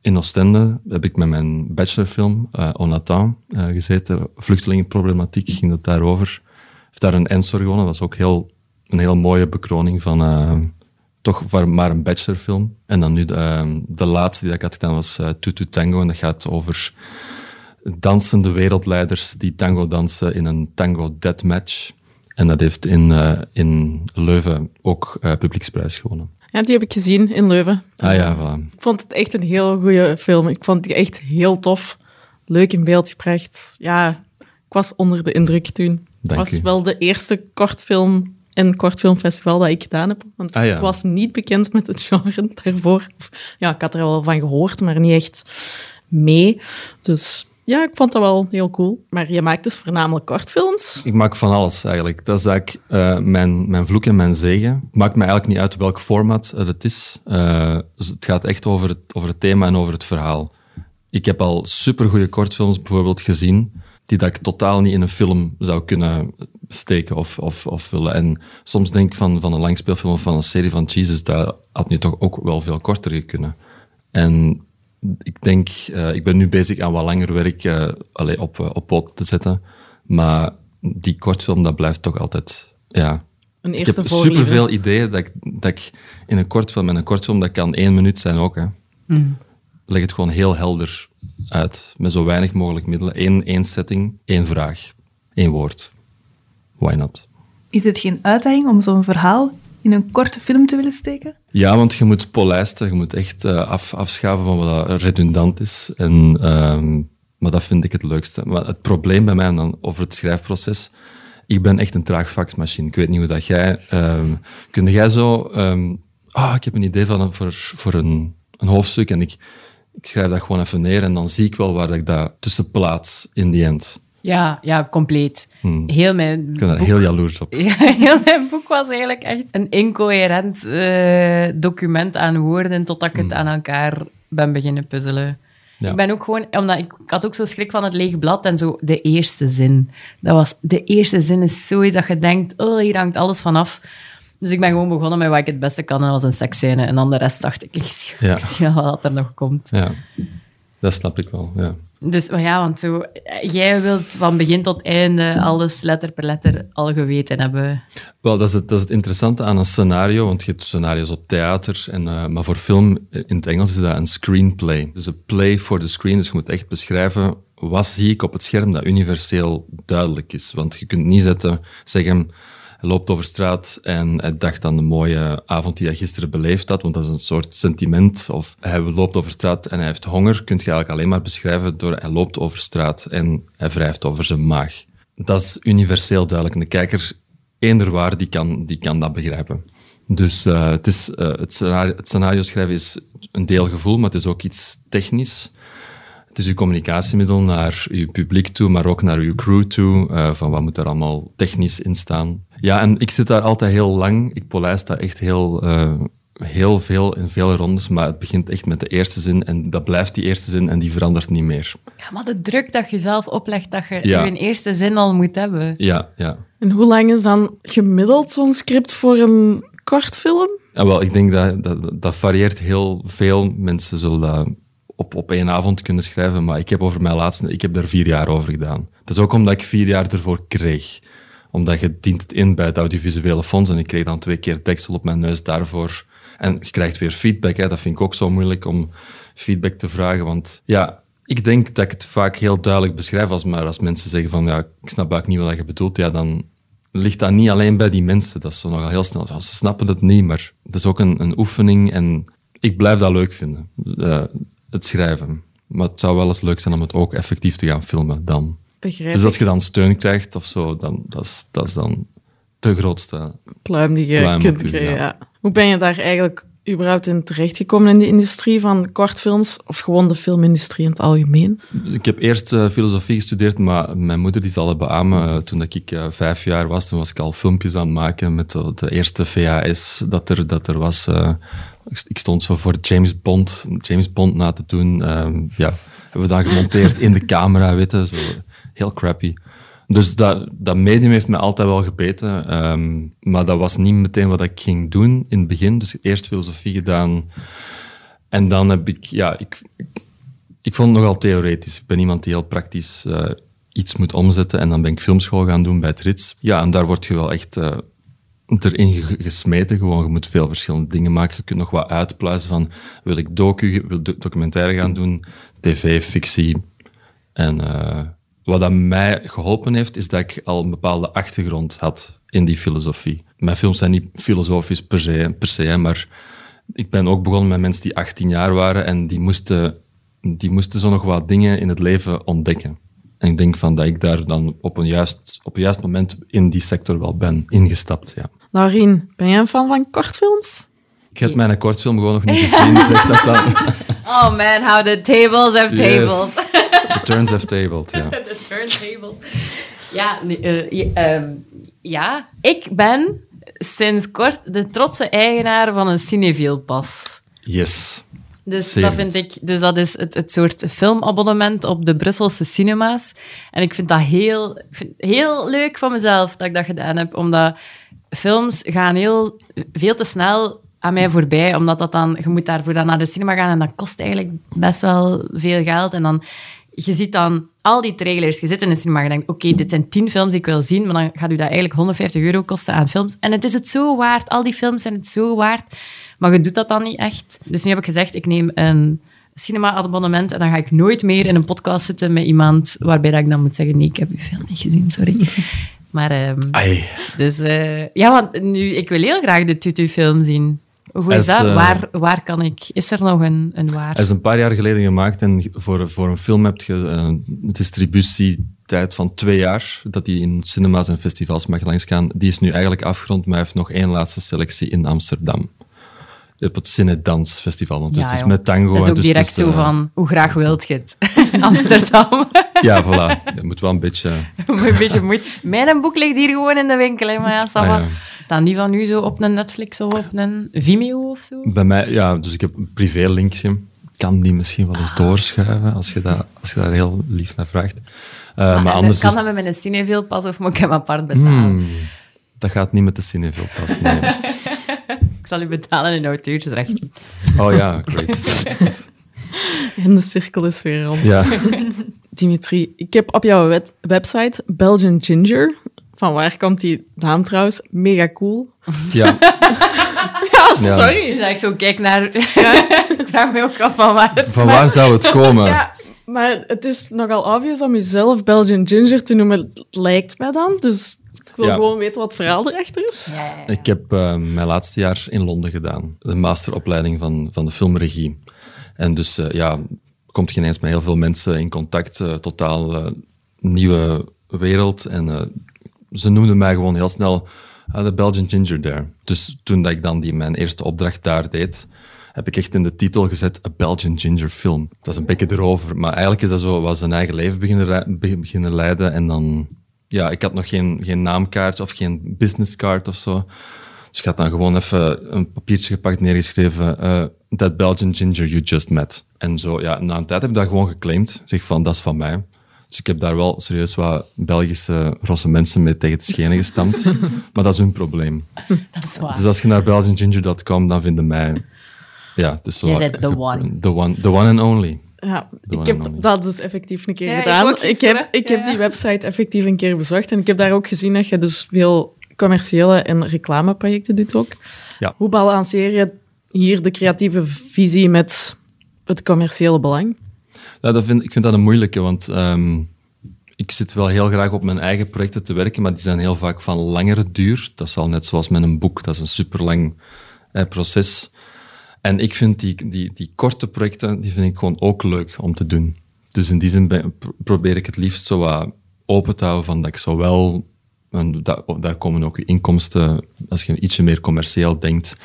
In Oostende heb ik met mijn bachelorfilm uh, Onatan uh, gezeten. Vluchtelingenproblematiek ging het daarover. Heeft daar een Ensor gewonnen. Dat was ook heel, een heel mooie bekroning van toch maar een bachelorfilm. En dan nu de, de laatste die ik had gedaan was uh, Tutu Tango. En dat gaat over dansende wereldleiders die tango dansen in een tango deathmatch. En dat heeft in, uh, in Leuven ook uh, publieksprijs gewonnen. Ja, die heb ik gezien in Leuven. Ah ja, voilà. Ik vond het echt een heel goede film. Ik vond die echt heel tof. Leuk in beeld gebracht. Ja, ik was onder de indruk toen. Het was u. wel de eerste kortfilm en kortfilmfestival dat ik gedaan heb. Want Ah, ja. ik was niet bekend met het genre daarvoor. Ja, ik had er wel van gehoord, maar niet echt mee. Dus ja, ik vond dat wel heel cool. Maar je maakt dus voornamelijk kortfilms. Ik maak van alles eigenlijk. Dat is eigenlijk uh, mijn, mijn vloek en mijn zegen. Het maakt me eigenlijk niet uit welk format het is. Uh, dus het gaat echt over het, over het thema en over het verhaal. Ik heb al supergoeie kortfilms bijvoorbeeld gezien, die dat ik totaal niet in een film zou kunnen steken of, of, of vullen. En soms denk ik van, van een langspeelfilm of van een serie van Jesus, dat had nu toch ook wel veel korter kunnen. En ik denk, uh, ik ben nu bezig aan wat langer werk uh, allee, op, uh, op poten te zetten. Maar die kortfilm, dat blijft toch altijd, ja... Een ik eerste heb voorliefde. superveel ideeën dat ik, dat ik in een kortfilm, en een kortfilm dat kan één minuut zijn ook, hè. Mm. Leg het gewoon heel helder uit, met zo weinig mogelijk middelen. Eén, één setting, één vraag, één woord. Why not? Is het geen uitdaging om zo'n verhaal in een korte film te willen steken? Ja, want je moet polijsten, je moet echt uh, af, afschaven van wat redundant is. En, uh, maar dat vind ik het leukste. Maar het probleem bij mij dan over het schrijfproces, ik ben echt een traag faxmachine. Ik weet niet hoe dat jij... Um, kun jij zo... Um, ah, oh, ik heb een idee van, voor, voor een, een hoofdstuk en ik, ik schrijf dat gewoon even neer en dan zie ik wel waar ik dat tussen plaats in die end. Ja, ja, compleet. Hmm. Heel mijn ik ben daar boek, heel jaloers op. Ja, heel mijn boek was eigenlijk echt een incoherent uh, document aan woorden totdat ik het hmm. aan elkaar ben beginnen puzzelen. Ja. Ik ben ook gewoon, omdat ik, ik, had ook zo schrik van het lege blad en zo de eerste zin. Dat was, de eerste zin is zoiets dat je denkt, oh, hier hangt alles vanaf. Dus ik ben gewoon begonnen met wat ik het beste kan, en dat was een seksscène. En dan de rest dacht ik, ik zie, ja. ik zie al wat er nog komt. Ja, dat snap ik wel, ja. Dus ja, want zo, jij wilt van begin tot einde alles letter per letter al geweten hebben. Wel, dat is het, dat is het interessante aan een scenario, want je hebt scenario's op theater, en, uh, maar voor film in het Engels is dat een screenplay. Dus een play for the screen, dus je moet echt beschrijven wat zie ik op het scherm dat universeel duidelijk is? Want je kunt niet zetten, zeggen, loopt over straat en hij dacht aan de mooie avond die hij gisteren beleefd had, want dat is een soort sentiment. Of hij loopt over straat en hij heeft honger, kun je eigenlijk alleen maar beschrijven door hij loopt over straat en hij wrijft over zijn maag. Dat is universeel duidelijk. En de kijker, eender waar, die kan, die kan dat begrijpen. Dus uh, het, is, uh, het, scenario, het scenario schrijven is een deel gevoel, maar het is ook iets technisch. Het is uw communicatiemiddel naar uw publiek toe, maar ook naar uw crew toe. Uh, van wat moet er allemaal technisch in staan. Ja, en ik zit daar altijd heel lang. Ik polijst dat echt heel, heel veel in vele rondes, maar het begint echt met de eerste zin en dat blijft die eerste zin en die verandert niet meer. Ja, maar de druk dat je zelf oplegt, dat je ja. je eerste zin al moet hebben. Ja, ja. En hoe lang is dan gemiddeld zo'n script voor een kortfilm? Ja, wel, ik denk dat, dat dat varieert heel veel. Mensen zullen dat op, op één avond kunnen schrijven, maar ik heb over mijn laatste, ik heb er vier jaar over gedaan. Dat is ook omdat ik vier jaar ervoor kreeg. Omdat je dient het in bij het audiovisuele fonds en ik kreeg dan twee keer deksel op mijn neus daarvoor. En je krijgt weer feedback, hè. dat vind ik ook zo moeilijk om feedback te vragen, want ja, ik denk dat ik het vaak heel duidelijk beschrijf, als, maar als mensen zeggen van ja, ik snap eigenlijk niet wat je bedoelt, ja, dan ligt dat niet alleen bij die mensen. Dat is zo nogal heel snel. ze snappen het niet, maar het is ook een, een oefening en ik blijf dat leuk vinden, uh, het schrijven. Maar het zou wel eens leuk zijn om het ook effectief te gaan filmen dan. Begrijp dus als je dan steun krijgt of zo, dan, dat, is, dat is dan de grootste pluim die je pluim kunt krijgen. ja. Ja. Hoe ben je daar eigenlijk überhaupt in terechtgekomen in de industrie van kortfilms of gewoon de filmindustrie in het algemeen? Ik heb eerst uh, filosofie gestudeerd, maar mijn moeder die zal het beamen. Uh, toen ik uh, vijf jaar was, toen was ik al filmpjes aan het maken met de, de eerste VHS dat er, dat er was. Ik, stond zo voor James Bond, James Bond na te doen. ja, hebben we dan gemonteerd in de camera, weet je, zo heel crappy. Dus dat, dat medium heeft me altijd wel gebeten. Um, maar dat was niet meteen wat ik ging doen in het begin. Dus eerst filosofie gedaan. En dan heb ik, ja, ik, ik, vond het nogal theoretisch. Ik ben iemand die heel praktisch uh, iets moet omzetten. En dan ben ik filmschool gaan doen bij het Rits. Ja, en daar word je wel echt uh, erin gesmeten. Gewoon, je moet veel verschillende dingen maken. Je kunt nog wat uitpluizen van, wil ik docu, wil documentaire gaan doen, tv, fictie. En... Uh, wat dat mij geholpen heeft, is dat ik al een bepaalde achtergrond had in die filosofie. Mijn films zijn niet filosofisch per se, per se maar ik ben ook begonnen met mensen die 18 jaar waren en die moesten, die moesten zo nog wat dingen in het leven ontdekken. En ik denk van dat ik daar dan op een juist, op een juist moment in die sector wel ben ingestapt. Ja. Laurien, ben jij een fan van kortfilms? Ik heb mijn kortfilm gewoon nog niet gezien, zegt dat dan. Oh man, how the tables have Yes. tabled. The turns have tabled, ja. De turntables. Ja, eh, ehm, ja, ik ben sinds kort de trotse eigenaar van een Cineviel pas. Yes. Dus dat vind ik, dus dat is het, het soort filmabonnement op de Brusselse cinema's. En ik vind dat heel, vind heel leuk van mezelf dat ik dat gedaan heb, omdat films gaan heel veel te snel aan mij voorbij, omdat dat dan, je moet daarvoor dan naar de cinema gaan en dat kost eigenlijk best wel veel geld. En dan, je ziet dan al die trailers, je zit in de cinema en je denkt, oké, dit zijn tien films die ik wil zien, maar dan gaat u dat eigenlijk 150 euro kosten aan films. En het is het zo waard, al die films zijn het zo waard, maar je doet dat dan niet echt. Dus nu heb ik gezegd, ik neem een cinema-abonnement en dan ga ik nooit meer in een podcast zitten met iemand waarbij dat ik dan moet zeggen, nee, ik heb uw film niet gezien, sorry. Maar, ehm, Ai. dus eh, ja, want nu, ik wil heel graag de Tutu-film zien. Hoe is dat? eh, waar, waar kan ik? Is er nog een, een waar? Hij is een paar jaar geleden gemaakt en voor, voor een film heb je een distributietijd van twee jaar, dat die in cinema's en festivals mag langsgaan. Die is nu eigenlijk afgerond, maar hij heeft nog één laatste selectie in Amsterdam. Op het Cinedans Festival. Want dus het is met tango. dat is en ook dus direct zo van, hoe graag wilt je het? Amsterdam. Ja, voilà. Dat moet wel een beetje... een beetje moeite. Mijn boek ligt hier gewoon in de winkel, hè, maar ja, Ah, ja. Staan die van nu zo op een Netflix of op een Vimeo of zo? Bij mij, ja, dus ik heb een privé-linkje. Kan die misschien wel eens doorschuiven, als je, dat, als je daar heel lief naar vraagt. Eh, maar Ah, anders kan is- dat met mijn Cineville pas of moet ik hem apart betalen? Hmm, dat gaat niet met de Cineville pas, nee. Ik zal u betalen in auteursrechten. Oh ja, great. En de cirkel is weer rond. Ja, Dimitri, ik heb op jouw wet- website Belgian Ginger. Van waar komt die naam trouwens? Mega cool. ja. Ja, sorry. Dus als ik zo kijk naar... ik vraag me ook af van waar het Van waar zou het komen? Ja, Maar het is nogal obvious om jezelf Belgian Ginger te noemen, lijkt mij dan. Dus ik wil Ja. gewoon weten wat het verhaal erachter is. Ja, ja, ja. Ik heb eh, mijn laatste jaar in Londen gedaan. De masteropleiding van, van de filmregie. En dus eh, ja, komt je ineens met heel veel mensen in contact. eh, totaal nieuwe wereld. En eh, ze noemden mij gewoon heel snel eh, de Belgian Ginger there. Dus toen dat ik dan die, mijn eerste opdracht daar deed, heb ik echt in de titel gezet A Belgian Ginger Film. Dat is een beetje erover. Maar eigenlijk is dat zo, was zijn eigen leven beginnen, beginnen leiden. En dan, ja, ik had nog geen, geen naamkaart of geen businesscard of zo. Dus ik had dan gewoon even een papiertje gepakt, neergeschreven, eh That Belgian Ginger you just met. En zo, ja, na een tijd heb ik dat gewoon geclaimd. Zeg van, dat is van mij. Dus ik heb daar wel serieus wat Belgische rosse mensen mee tegen de schenen gestampt. maar dat is hun probleem. Dat is waar. Dus als je naar belgianginger.com, dan vinden mij... Ja, dus Jij bent the one. The one. The one and only. Ja, ik heb dat dus effectief een keer Ja, ik gedaan. ook Ik, gisteren. heb, ik heb Ja. die website effectief een keer bezocht en ik heb daar ook gezien dat je dus veel commerciële en reclameprojecten doet ook. Ja. Hoe balanceer je hier de creatieve visie met het commerciële belang? Ja, dat vind, ik vind dat een moeilijke, want ehm, ik zit wel heel graag op mijn eigen projecten te werken, maar die zijn heel vaak van langere duur. Dat is al net zoals met een boek, dat is een superlang eh, proces. En ik vind die, die, die korte projecten, die vind ik gewoon ook leuk om te doen. Dus in die zin probeer ik het liefst zo wat open te houden van dat ik zowel... En da- daar komen ook je inkomsten, als je ietsje meer commercieel denkt,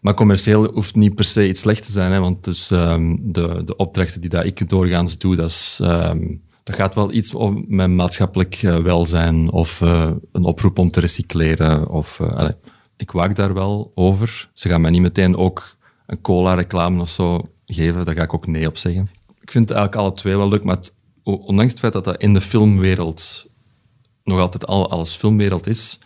maar commercieel hoeft niet per se iets slecht te zijn, hè, want dus, ehm, de, de opdrachten die dat ik doorgaans doe, dat, is, ehm, dat gaat wel iets om met maatschappelijk eh, welzijn of eh, een oproep om te recycleren. Of, eh, allee, ik waak daar wel over. Ze gaan mij niet meteen ook een cola-reclame of zo geven, daar ga ik ook nee op zeggen. Ik vind eigenlijk alle twee wel leuk, maar ondanks het feit dat dat in de filmwereld nog altijd al als filmwereld is,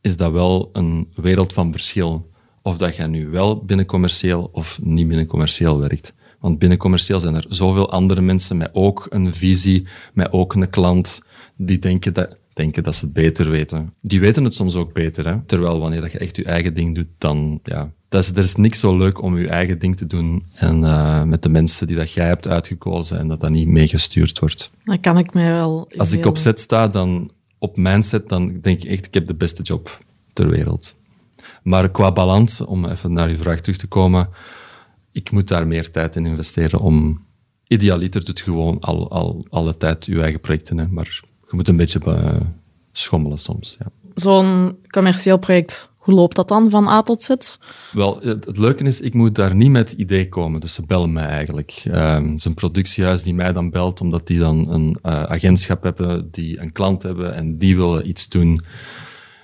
is dat wel een wereld van verschil. Of dat je nu wel binnen commercieel of niet binnen commercieel werkt. Want binnen commercieel zijn er zoveel andere mensen met ook een visie, met ook een klant, die denken dat, denken dat ze het beter weten. Die weten het soms ook beter. Hè? Terwijl wanneer dat je echt je eigen ding doet, dan ja. Dat is, er is niks zo leuk om je eigen ding te doen en eh, met de mensen die dat jij hebt uitgekozen en dat dat niet meegestuurd wordt. Dan kan ik mij wel... Als ik op set sta, dan op mijn set, dan denk ik echt, ik heb de beste job ter wereld. Maar qua balans, om even naar je vraag terug te komen, ik moet daar meer tijd in investeren om... Idealiter doet gewoon al, al, alle tijd je eigen projecten, hè, maar je moet een beetje eh, schommelen soms. Ja. Zo'n commercieel project, hoe loopt dat dan van A tot Z? Wel, het, leuke is, ik moet daar niet met idee komen. Dus ze bellen mij eigenlijk. Ehm, het is een productiehuis die mij dan belt, omdat die dan een eh, agentschap hebben, die een klant hebben en die willen iets doen.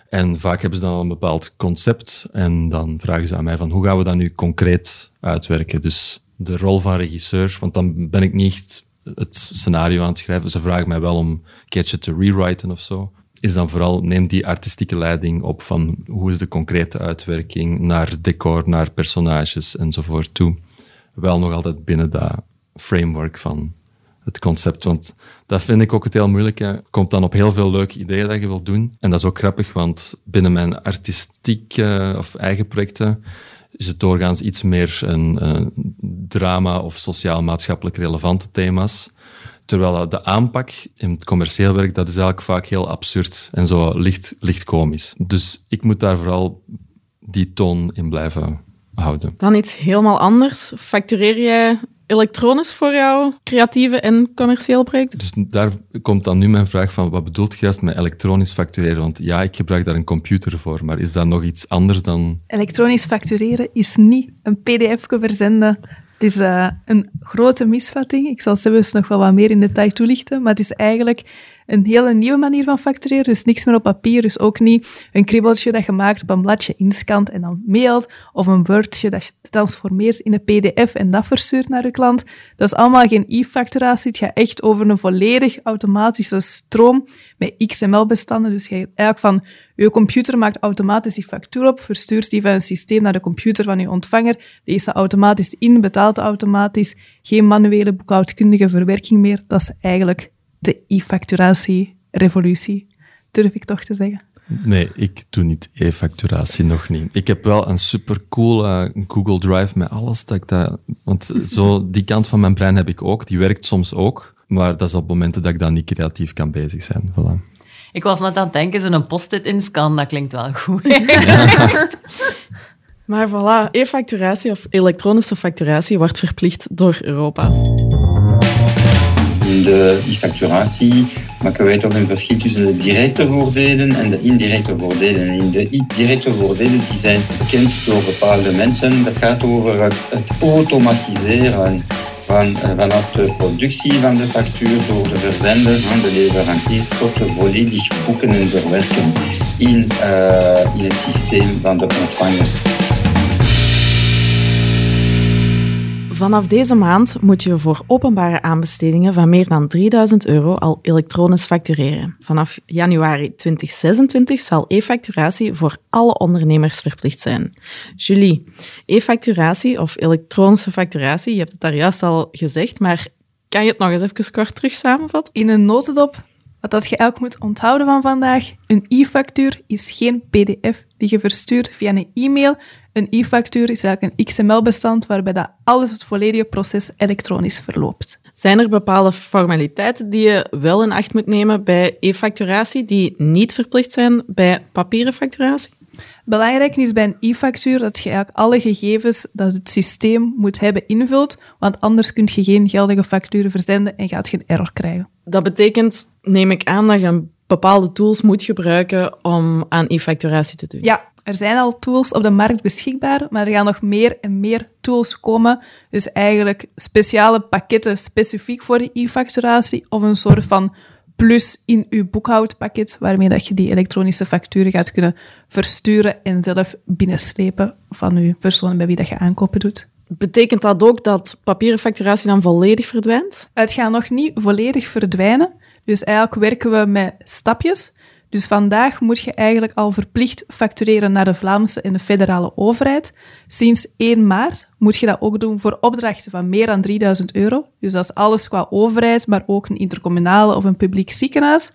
En vaak hebben ze dan een bepaald concept en dan vragen ze aan mij van hoe gaan we dat nu concreet uitwerken. Dus de rol van regisseur, want dan ben ik niet het scenario aan het schrijven. Ze vragen mij wel om een keertje te rewriten of zo. Is dan vooral, neem die artistieke leiding op van hoe is de concrete uitwerking naar decor, naar personages enzovoort toe. Wel nog altijd binnen dat framework van het concept. Want dat vind ik ook het heel moeilijke. Komt dan op heel veel leuke ideeën dat je wilt doen. En dat is ook grappig, want binnen mijn artistieke of eigen projecten is het doorgaans iets meer een, eh, drama of sociaal-maatschappelijk relevante thema's. Terwijl de aanpak in het commercieel werk, dat is eigenlijk vaak heel absurd en zo licht, licht komisch. Dus ik moet daar vooral die toon in blijven houden. Dan iets helemaal anders. Factureer je elektronisch voor jouw creatieve en commerciële projecten? Dus daar komt dan nu mijn vraag van, wat bedoelt je juist met elektronisch factureren? Want ja, ik gebruik daar een computer voor, maar is dat nog iets anders dan... Elektronisch factureren is niet een pdf verzenden. Het is eh, een grote misvatting. Ik zal zelfs nog wel wat meer in detail toelichten, maar het is eigenlijk een hele nieuwe manier van factureren. Dus niks meer op papier, dus ook niet een kribbeltje dat je maakt op een bladje inscant en dan mailt, of een Wordje dat je transformeert in een pdf en dat verstuurt naar de klant. Dat is allemaal geen e-facturatie. Het gaat echt over een volledig automatische stroom met XML-bestanden. Dus je eigenlijk van je computer maakt automatisch die factuur op, verstuurt die van een systeem naar de computer van je ontvanger, leest ze automatisch in, betaalt automatisch, geen manuele boekhoudkundige verwerking meer. Dat is eigenlijk de e-facturatie-revolutie, durf ik toch te zeggen. Nee, ik doe niet e-facturatie, nog niet. Ik heb wel een supercool uh, Google Drive met alles. Dat ik dat, want zo, die kant van mijn brein heb ik ook. Die werkt soms ook. Maar dat is op momenten dat ik dan niet creatief kan bezig zijn. Voilà. Ik was net aan het denken, zo'n post-it inscan, dat klinkt wel goed. Maar voilà, e-facturatie of elektronische facturatie wordt verplicht door Europa. De e-facturatie maken wij toch een verschil tussen de directe voordelen en de indirecte voordelen. In de directe voordelen die zijn bekend door bepaalde mensen. Dat gaat over het, automatiseren van, eh, vanaf de productie van de factuur door de verzender de leverancier tot de volledig boeken en verwerken in, uh, in het systeem van de ontvanger. Vanaf deze maand moet je voor openbare aanbestedingen van meer dan 3000 euro al elektronisch factureren. Vanaf januari 2026 zal e-facturatie voor alle ondernemers verplicht zijn. Julie, e-facturatie of elektronische facturatie, je hebt het daar juist al gezegd, maar kan je het nog eens even kort terug samenvatten? In een notendop, wat dat je elk moet onthouden van vandaag, een e-factuur is geen pdf die je verstuurt via een e-mail, een e-factuur is eigenlijk een XML-bestand waarbij dat alles het volledige proces elektronisch verloopt. Zijn er bepaalde formaliteiten die je wel in acht moet nemen bij e-facturatie die niet verplicht zijn bij papieren facturatie? Belangrijk is bij een e-factuur dat je eigenlijk alle gegevens dat het systeem moet hebben invult, want anders kun je geen geldige facturen verzenden en gaat geen error krijgen. Dat betekent, neem ik aan, dat je bepaalde tools moet gebruiken om aan e-facturatie te doen. Ja, er zijn al tools op de markt beschikbaar, maar er gaan nog meer en meer tools komen. Dus eigenlijk speciale pakketten specifiek voor de e-facturatie of een soort van plus in uw boekhoudpakket, waarmee dat je die elektronische facturen gaat kunnen versturen en zelf binnenslepen van uw persoon bij wie dat je aankopen doet. Betekent dat ook dat papieren facturatie dan volledig verdwijnt? Het gaat nog niet volledig verdwijnen. Dus eigenlijk werken we met stapjes. Dus vandaag moet je eigenlijk al verplicht factureren naar de Vlaamse en de federale overheid. Sinds 1 maart moet je dat ook doen voor opdrachten van meer dan 3000 euro. Dus dat is alles qua overheid, maar ook een intercommunale of een publiek ziekenhuis.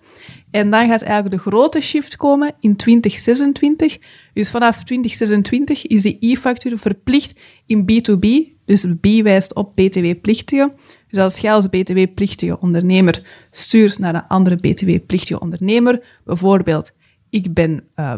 En dan gaat eigenlijk de grote shift komen in 2026. Dus vanaf 2026 is die e-factuur verplicht in B2B. Dus B wijst op BTW-plichtige. Dus als jij als BTW-plichtige ondernemer stuurt naar een andere BTW-plichtige ondernemer, bijvoorbeeld ik ben uh,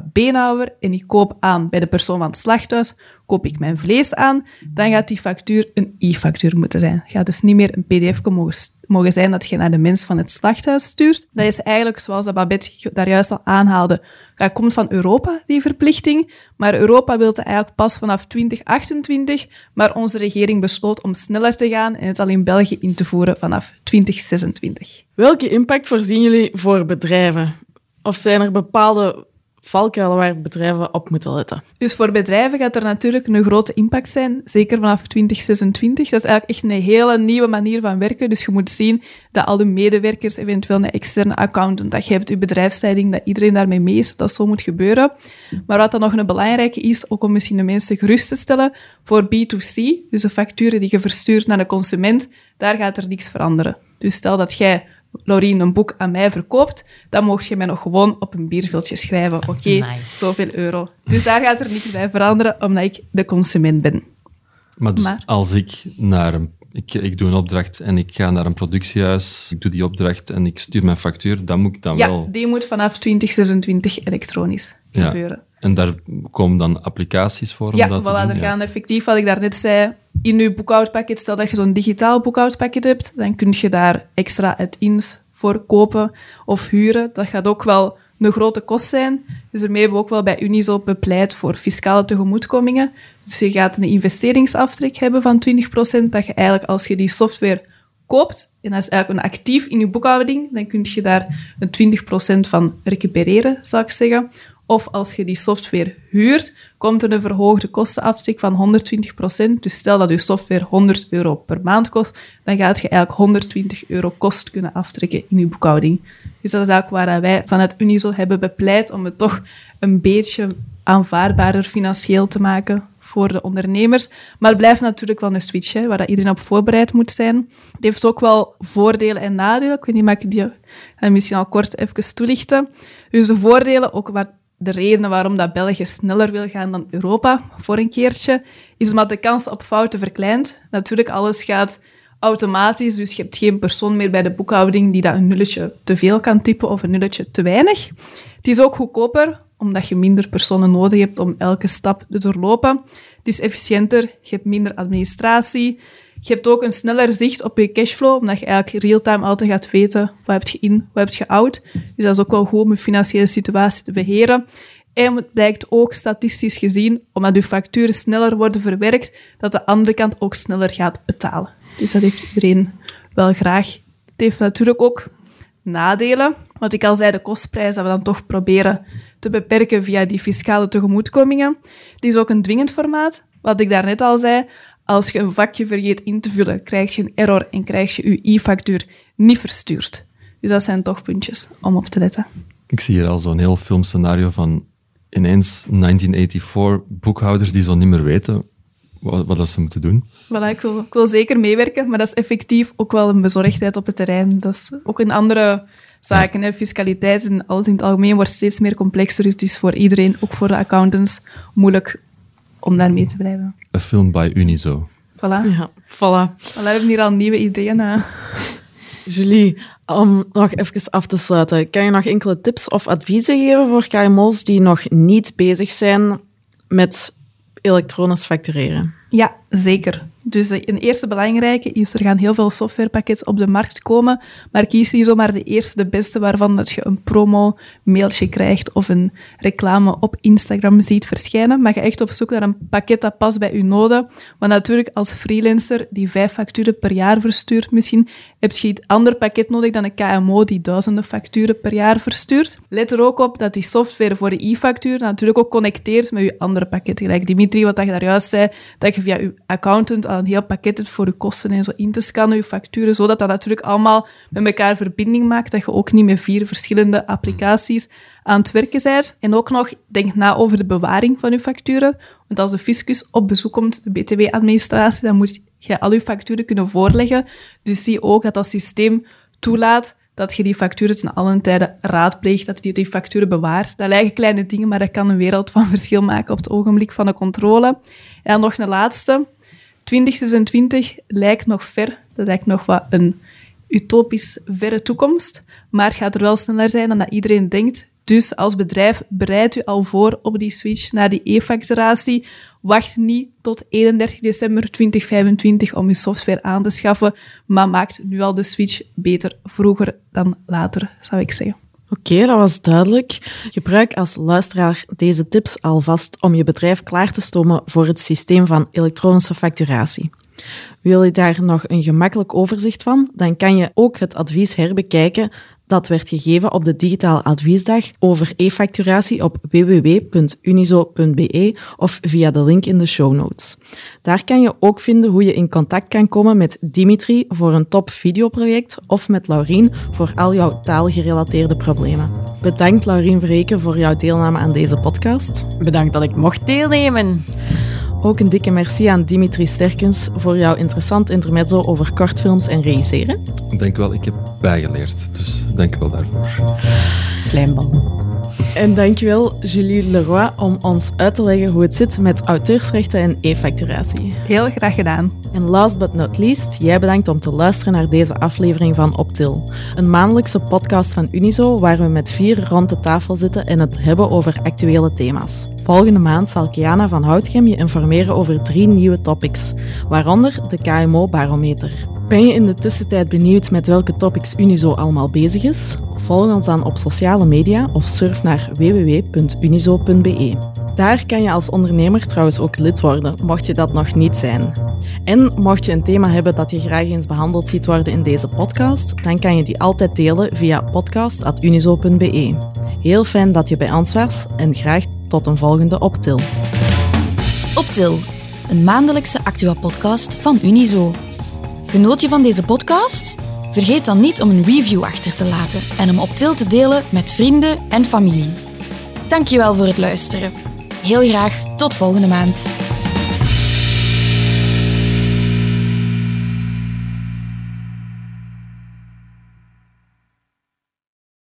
en ik koop aan bij de persoon van het slachthuis, koop ik mijn vlees aan, dan gaat die factuur een e-factuur moeten zijn. Het gaat dus niet meer een pdf mogen, mogen zijn dat je naar de mens van het slachthuis stuurt. Dat is eigenlijk, zoals dat Babette daar juist al aanhaalde, dat komt van Europa, die verplichting. Maar Europa wil het eigenlijk pas vanaf 2028, maar onze regering besloot om sneller te gaan en het al in België in te voeren vanaf 2026. Welke impact voorzien jullie voor bedrijven? Of zijn er bepaalde valkuilen waar bedrijven op moeten letten? Dus voor bedrijven gaat er natuurlijk een grote impact zijn, zeker vanaf 2026. Dat is eigenlijk echt een hele nieuwe manier van werken. Dus je moet zien dat al de medewerkers, eventueel een externe accountant, dat je hebt je bedrijfsleiding, dat iedereen daarmee mee is, dat dat zo moet gebeuren. Maar wat dan nog een belangrijke is, ook om misschien de mensen gerust te stellen, voor B2C, dus de facturen die je verstuurt naar de consument, daar gaat er niks veranderen. Dus stel dat jij Lorien een boek aan mij verkoopt, dan mocht je mij nog gewoon op een bierviltje schrijven. Oké, zoveel euro. Dus daar gaat er niks bij veranderen, omdat ik de consument ben. Maar dus als ik naar een... Ik, ik doe een opdracht en ik ga naar een productiehuis, ik doe die opdracht en ik stuur mijn factuur, dan moet ik dan wel... Ja, die moet vanaf 2026 elektronisch gebeuren. En daar komen dan applicaties voor? Ja, om dat voilà, er gaan effectief, wat ik daarnet zei, in je boekhoudpakket, stel dat je zo'n digitaal boekhoudpakket hebt, dan kun je daar extra add-ins voor kopen of huren. Dat gaat ook wel een grote kost zijn. Dus ermee hebben we ook wel bij Unizo bepleit voor fiscale tegemoetkomingen. Dus je gaat een investeringsaftrek hebben van 20%, dat je eigenlijk als je die software koopt, en dat is eigenlijk een actief in je boekhouding, dan kun je daar een 20% van recupereren, zou ik zeggen. Of als je die software huurt, komt er een verhoogde kostenaftrek van 120%. Dus stel dat je software 100 euro per maand kost, dan gaat je eigenlijk 120 euro kost kunnen aftrekken in je boekhouding. Dus dat is ook waar wij vanuit Unizo hebben bepleit om het toch een beetje aanvaardbaarder financieel te maken voor de ondernemers. Maar het blijft natuurlijk wel een switch, hè, waar dat iedereen op voorbereid moet zijn. Het heeft ook wel voordelen en nadelen. Ik weet niet, mag ik die misschien al kort even toelichten. Dus de voordelen, ook wat de reden waarom dat België sneller wil gaan dan Europa voor een keertje, is omdat de kans op fouten verkleint. Natuurlijk, alles gaat automatisch, dus je hebt geen persoon meer bij de boekhouding die dat een nulletje te veel kan typen of een nulletje te weinig. Het is ook goedkoper, omdat je minder personen nodig hebt om elke stap te doorlopen. Het is efficiënter, je hebt minder administratie. Je hebt ook een sneller zicht op je cashflow, omdat je eigenlijk real-time altijd gaat weten wat heb je in, wat heb je out. Dus dat is ook wel goed om je financiële situatie te beheren. En het blijkt ook statistisch gezien, omdat je facturen sneller worden verwerkt, dat de andere kant ook sneller gaat betalen. Dus dat heeft iedereen wel graag. Het heeft natuurlijk ook nadelen. Wat ik al zei, de kostprijs dat we dan toch proberen te beperken via die fiscale tegemoetkomingen. Het is ook een dwingend formaat. Wat ik daarnet al zei, als je een vakje vergeet in te vullen, krijg je een error en krijg je je e-factuur niet verstuurd. Dus dat zijn toch puntjes om op te letten. Ik zie hier al zo'n heel filmscenario van ineens 1984 boekhouders die zo niet meer weten wat, wat ze moeten doen. Voilà, ik, wil, ik wil zeker meewerken, maar dat is effectief ook wel een bezorgdheid op het terrein. Dat is ook in andere zaken. Hè. Fiscaliteit en alles in het algemeen wordt steeds meer complexer. Dus het is voor iedereen, ook voor de accountants, moeilijk om daarmee te blijven. Een film bij Unizo. Voilà. Ja, voilà. Voilà, we hebben hier al nieuwe ideeën. Hè. Julie, om nog even af te sluiten, kan je nog enkele tips of adviezen geven voor KMO's die nog niet bezig zijn met elektronisch factureren? Ja, zeker. Dus eh, een eerste belangrijke is, er gaan heel veel softwarepakketten op de markt komen, maar kies hier zomaar de eerste, de beste, waarvan dat je een promo-mailtje krijgt of een reclame op Instagram ziet verschijnen. Maar ga echt op zoek naar een pakket dat past bij je noden. Want natuurlijk, als freelancer die vijf facturen per jaar verstuurt misschien, heb je een ander pakket nodig dan een KMO die duizenden facturen per jaar verstuurt. Let er ook op dat die software voor de e-factuur natuurlijk ook connecteert met je andere pakketten. Gelijk Dimitri, wat je daar juist zei, dat je via je accountant een heel pakket voor je kosten en zo in te scannen, je facturen, zodat dat natuurlijk allemaal met elkaar verbinding maakt, dat je ook niet met vier verschillende applicaties aan het werken bent. En ook nog, denk na over de bewaring van je facturen. Want als de fiscus op bezoek komt, de BTW-administratie, dan moet je al je facturen kunnen voorleggen. Dus zie ook dat dat systeem toelaat dat je die facturen ten allen tijde raadpleegt, dat je die facturen bewaart. Dat lijken kleine dingen, maar dat kan een wereld van verschil maken op het ogenblik van de controle. En dan nog een laatste. 2026 lijkt nog ver. Dat lijkt nog wat een utopisch verre toekomst. Maar het gaat er wel sneller zijn dan dat iedereen denkt. Dus als bedrijf bereid u al voor op die switch naar die e-facturatie. Wacht niet tot 31 december 2025 om uw software aan te schaffen, maar maakt nu al de switch beter vroeger dan later, zou ik zeggen. Oké, dat was duidelijk. Gebruik als luisteraar deze tips alvast om je bedrijf klaar te stomen voor het systeem van elektronische facturatie. Wil je daar nog een gemakkelijk overzicht van? Dan kan je ook het advies herbekijken dat werd gegeven op de digitale adviesdag over e-facturatie op www.unizo.be of via de link in de show notes. Daar kan je ook vinden hoe je in contact kan komen met Dimitri voor een top videoproject of met Laurien voor al jouw taalgerelateerde problemen. Bedankt Laurien Verreken voor jouw deelname aan deze podcast. Bedankt dat ik mocht deelnemen. Ook een dikke merci aan Dimitri Sterkens voor jouw interessant intermezzo over kortfilms en regisseren. Denk wel, ik heb bijgeleerd, dus dank wel daarvoor. Slijmbal. En dankjewel Julie Leroy om ons uit te leggen hoe het zit met auteursrechten en e-facturatie. Heel graag gedaan. En last but not least, jij bedankt om te luisteren naar deze aflevering van Optil. Een maandelijkse podcast van Unizo waar we met vier rond de tafel zitten en het hebben over actuele thema's. Volgende maand zal Kiana van Houtgem je informeren over drie nieuwe topics, waaronder de KMO-barometer. Ben je in de tussentijd benieuwd met welke topics Unizo allemaal bezig is? Volg ons dan op sociale media of surf naar www.unizo.be. Daar kan je als ondernemer trouwens ook lid worden, mocht je dat nog niet zijn. En mocht je een thema hebben dat je graag eens behandeld ziet worden in deze podcast, dan kan je die altijd delen via podcast.unizo.be. Heel fijn dat je bij ons was en graag tot een volgende Optil. Optil, een maandelijkse actua-podcast van Unizo. Genoot je van deze podcast? Vergeet dan niet om een review achter te laten en hem op til te delen met vrienden en familie. Dankjewel voor het luisteren. Heel graag tot volgende maand.